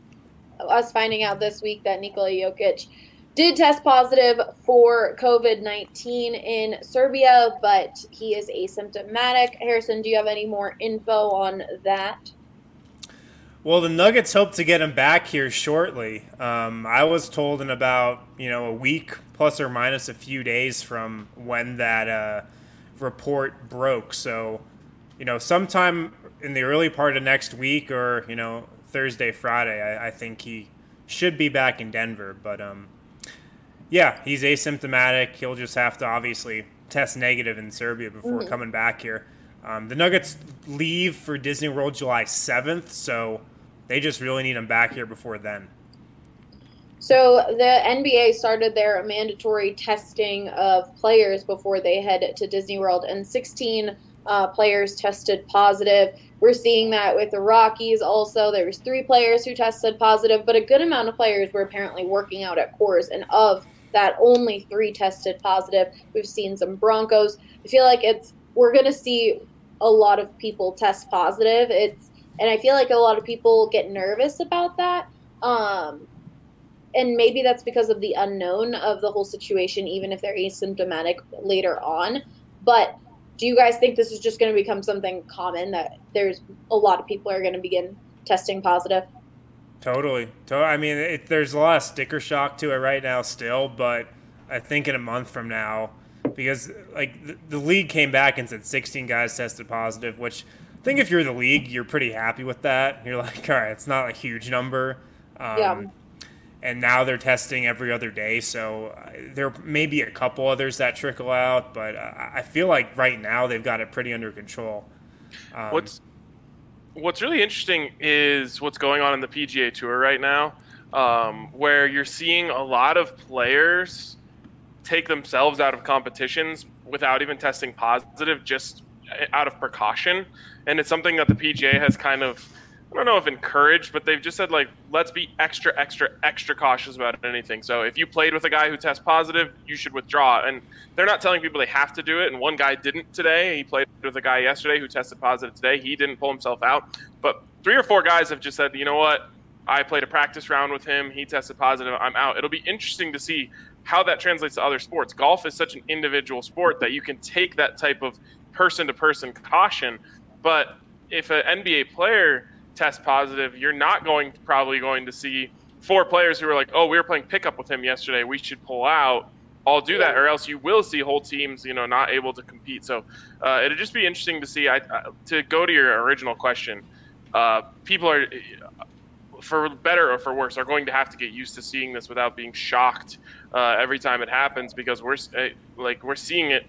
us finding out this week that Nikola Jokic did test positive for COVID 19 in Serbia, but he is asymptomatic. Harrison, do you have any more info on that? Well, the Nuggets hope to get him back here shortly. Um, I was told in about you know a week plus or minus a few days from when that uh, report broke. So, you know, sometime in the early part of next week or you know Thursday, Friday, I, I think he should be back in Denver. But um, yeah, he's asymptomatic. He'll just have to obviously test negative in Serbia before coming back here. Um, the Nuggets leave for Disney World July 7th, so they just really need him back here before then. So the NBA started their mandatory testing of players before they head to Disney World, and 16 uh, players tested positive. We're seeing that with the Rockies. Also, there was three players who tested positive, but a good amount of players were apparently working out at Coors, and of that, only three tested positive. We've seen some Broncos. I feel like it's we're gonna see a lot of people test positive. It's and I feel like a lot of people get nervous about that. Um, and maybe that's because of the unknown of the whole situation, even if they're asymptomatic later on. But do you guys think this is just going to become something common that there's a lot of people are going to begin testing positive? Totally. To- I mean, it, there's a lot of sticker shock to it right now still, but I think in a month from now, because like the, the league came back and said 16 guys tested positive, which I think if you're the league, you're pretty happy with that. You're like, (laughs) all right, it's not a huge number. Um, Yeah. And now they're testing every other day, so uh, there may be a couple others that trickle out, but uh, I feel like right now they've got it pretty under control. Um, What's What's really interesting is what's going on in the PGA Tour right now, um, where you're seeing a lot of players take themselves out of competitions without even testing positive, just out of precaution, and it's something that the PGA has kind of. I don't know if encouraged, but they've just said like, let's be extra, extra, extra cautious about anything. So if you played with a guy who tests positive, you should withdraw. And they're not telling people they have to do it. And one guy didn't today. He played with a guy yesterday who tested positive today. He didn't pull himself out. But three or four guys have just said, you know what? I played a practice round with him. He tested positive. I'm out. It'll be interesting to see how that translates to other sports. Golf is such an individual sport that you can take that type of person to person caution. But if an NBA player test positive, you're not going probably going to see four players who are like, "Oh, we were playing pickup with him yesterday. We should pull out." I'll do that, or else you will see whole teams, you know, not able to compete. So uh, it'll just be interesting to see. I, uh, to go to your original question, uh, people are for better or for worse, are going to have to get used to seeing this without being shocked uh, every time it happens because we're uh, like we're seeing it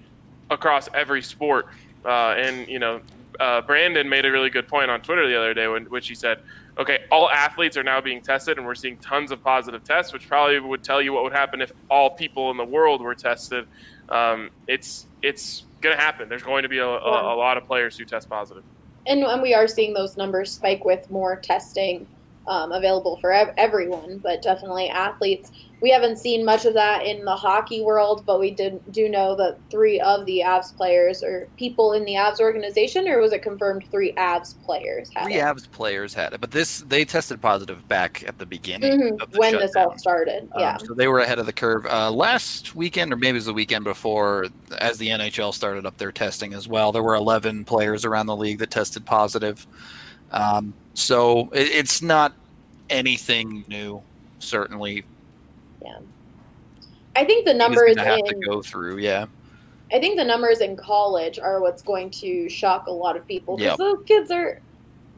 across every sport. Uh, and you know, uh, Brandon made a really good point on Twitter the other day, when which he said, "Okay, all athletes are now being tested, and we're seeing tons of positive tests, which probably would tell you what would happen if all people in the world were tested." Um, it's it's going to happen. There's going to be a, a, a lot of players who test positive. and, and we are seeing those numbers spike with more testing um, available for ev- everyone, but definitely athletes. We haven't seen much of that in the hockey world, but we did do know that three of the Avs players or people in the Avs organization, or was it confirmed three Avs players had Three it? Avs players had it, but this they tested positive back at the beginning Mhm, of the when this all shutdown. started. Um, Yeah. so they were ahead of the curve. Uh, last weekend, or maybe it was the weekend before, as the NHL started up their testing as well, there were 11 players around the league that tested positive. Um, so it, it's not anything new, certainly. Yeah. I think the numbers have to in go through. Yeah, I think the numbers in college are what's going to shock a lot of people because Yep. those kids are.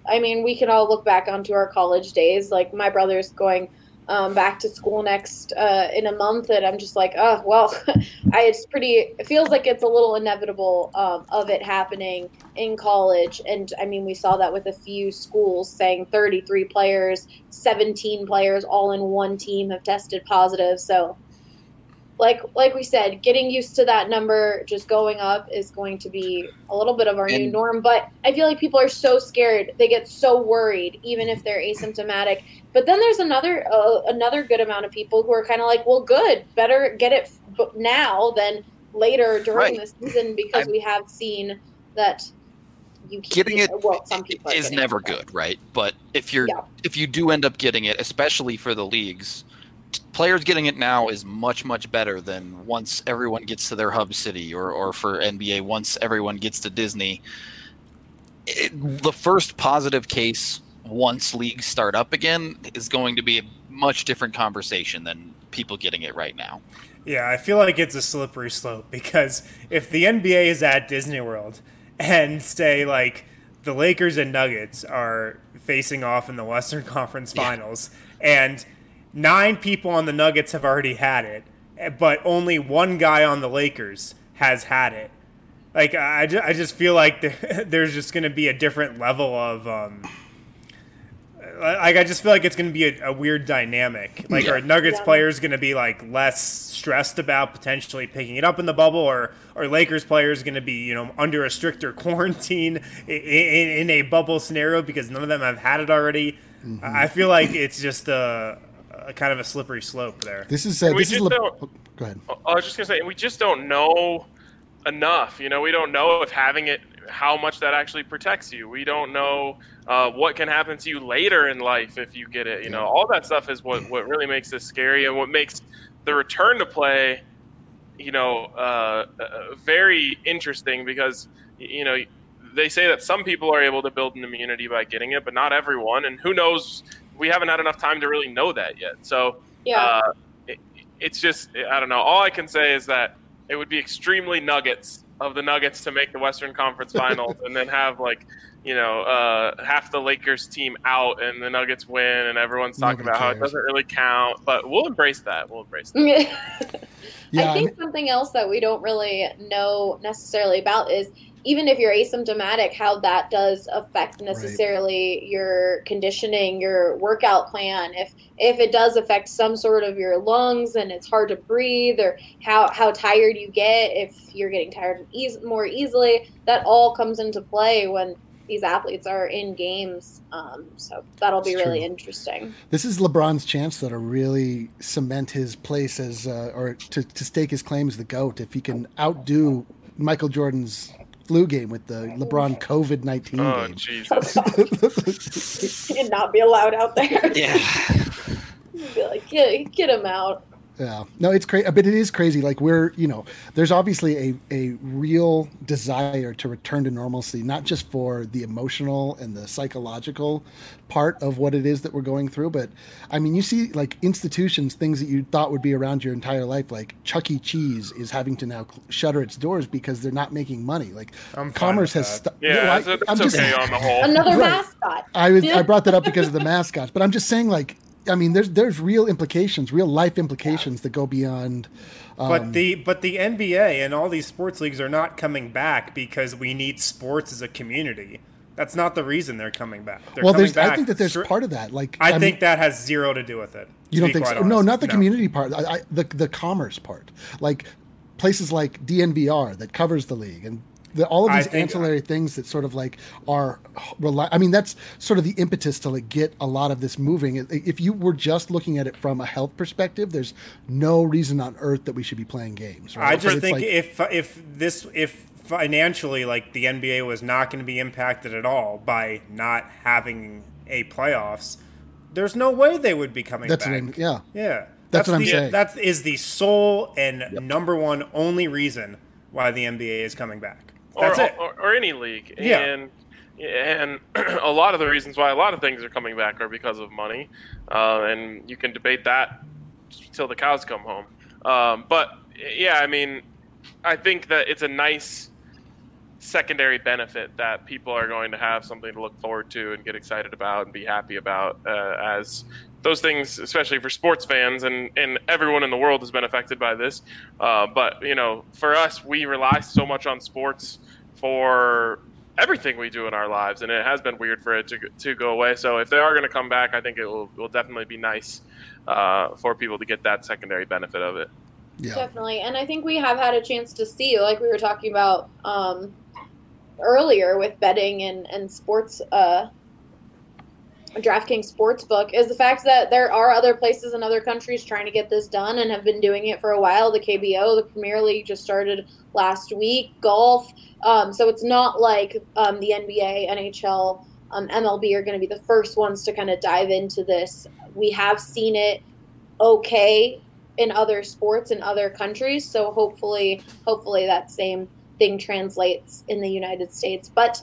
I mean, we can all look back onto our college days. Like my brother's going um, back to school next uh, in a month, and I'm just like, oh well, (laughs) I it's pretty. It feels like it's a little inevitable um, of it happening in college, and I mean, we saw that with a few schools saying 33 players, 17 players, all in one team have tested positive. So like like we said, getting used to that number just going up is going to be a little bit of our new norm. But I feel like people are so scared; they get so worried, even if they're asymptomatic. But then there's another uh, another good amount of people who are kind of like, well, good, better get it f- now than later during Right. the season because I'm- we have seen that you keep, getting it Well, some people is getting never it. good, right? But if you're Yeah. if you do end up getting it, especially for the leagues, players getting it now is much much better than once everyone gets to their hub city, or or for NBA once everyone gets to Disney. It, the first positive case once leagues start up again is going to be a much different conversation than people getting it right now. Yeah, I feel like it's a slippery slope because if the NBA is at Disney World and say like the Lakers and Nuggets are facing off in the Western (laughs) Conference Finals and nine people on the Nuggets have already had it, eh, but only one guy on the Lakers has had it. Like I, I just feel like (laughs) there's just going to be a different level of um, like I just feel like it's going to be a, a weird dynamic. Like, Yeah. are Nuggets Yeah. players going to be like less stressed about potentially picking it up in the bubble, or are Lakers players going to be you know under a stricter (laughs) quarantine in, in, in a bubble scenario because none of them have had it already? I I feel like it's just a, a kind of a slippery slope there. This is uh, We this is. just Le- don't- oh, go ahead. I was just gonna say, we just don't know enough. You know, we don't know if having it, how much that actually protects you. We don't know uh, what can happen to you later in life if you get it. You know, all that stuff is what what really makes this scary and what makes the return to play, you know, uh, uh, very interesting because you know they say that some people are able to build an immunity by getting it, but not everyone. And who knows? We haven't had enough time to really know that yet. So Yeah. uh, it, it's just I don't know. All I can say is that it would be extremely nuggets of the Nuggets to make the Western Conference (laughs) Finals and then have like you know uh, half the Lakers team out and the Nuggets win and everyone's talking Nobody about how it doesn't really count. But we'll embrace that. We'll embrace that. (laughs) Yeah, I I think something else that we don't really know necessarily about is even if you're asymptomatic, how that does affect necessarily your conditioning, your workout plan. If if it does affect some sort of your lungs and it's hard to breathe, or how how tired you get, if you're getting tired eas- more easily, that all comes into play when these athletes are in games. Um, so that'll be It's really true. interesting. This is LeBron's chance though to really cement his place as, uh, or to, to stake his claim as the goat. If he can outdo Michael Jordan's flu game with the LeBron oh. COVID nineteen Oh game. Jesus! (laughs) He'd not be allowed out there. Yeah. You'd be like, get, get him out. Yeah, no, it's crazy, but it is crazy. Like we're, you know, there's obviously a a real desire to return to normalcy, not just for the emotional and the psychological part of what it is that we're going through, but I mean, you see like institutions, things that you thought would be around your entire life, like Chuck E. Cheese is having to now shutter its doors because they're not making money. Like I'm commerce has, that. stu- Yeah, No, I- that's, I'm that's just- okay on the whole. Another Right. mascot. I was I brought that up because of the (laughs) mascots, but I'm just saying like I mean there's there's real implications, real life implications that go beyond um, But the but the NBA and all these sports leagues are not coming back because we need sports as a community. That's not the reason they're coming back. They're well coming there's I think that there's part of that like I, mean, think that has zero to do with it. you don't think so no not the community part I, I, the the commerce part like places like DNVR that covers the league and the, all of these think- uh, ancillary things that sort of like are rely, I mean that's sort of the impetus to like get a lot of this moving if you were just looking at it from a health perspective there's no reason on earth that we should be playing games right I just think like- if if this if financially like the NBA was not going to be impacted at all by not having a playoffs, there's no way they would be coming That's back. yeah. Yeah. That's what I'm saying. That is the sole and number one only reason why the NBA is coming back. That's or, it. Or, or any league. Yeah. And and (clears throat) a lot of the reasons why a lot of things are coming back are because of money, uh, and you can debate that till the cows come home. Um, but yeah, I mean, I think that it's a nice secondary benefit that people are going to have something to look forward to and get excited about and be happy about uh, as those things especially for sports fans and, and everyone in the world has been affected by this uh, but you know for us we rely so much on sports for everything we do in our lives and it has been weird for it to, to go away so if they are going to come back i think it will, will definitely be nice uh, for people to get that secondary benefit of it yeah Definitely. And I think we have had a chance to see, like we were talking about um, earlier with betting and, and sports, uh, DraftKings Sportsbook, is the fact that there are other places in other countries trying to get this done and have been doing it for a while. The KBO, the Premier League just started last week, golf. Um, so it's not like um, the NBA, NHL, um, MLB are going to be the first ones to kind of dive into this. We have seen it okay in other sports in other countries. So hopefully, hopefully that same thing translates in the United States. But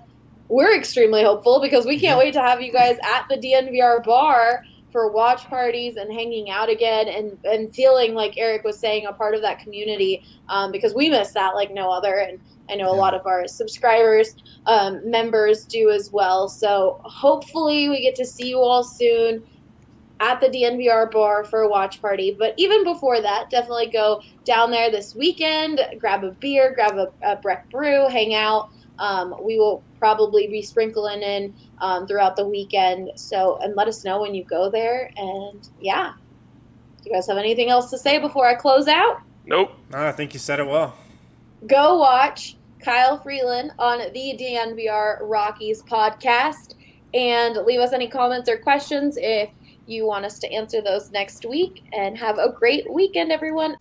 we're extremely hopeful because we can't wait to have you guys at the DNVR bar for watch parties and hanging out again and, and feeling like Eric was saying a part of that community um, because we miss that like no other and I know a lot of our subscribers um, members do as well so hopefully we get to see you all soon at the DNVR bar for a watch party. But even before that, definitely go down there this weekend, grab a beer, grab a, a Breck Brew, hang out. Um, we will probably be sprinkling in um, throughout the weekend. So, and let us know when you go there. And yeah, do you guys have anything else to say before I close out? nope No, I think you said it well. go watch Kyle Freeland on the DNVR Rockies podcast and leave us any comments or questions if you want us to answer those next week. And have a great weekend, everyone.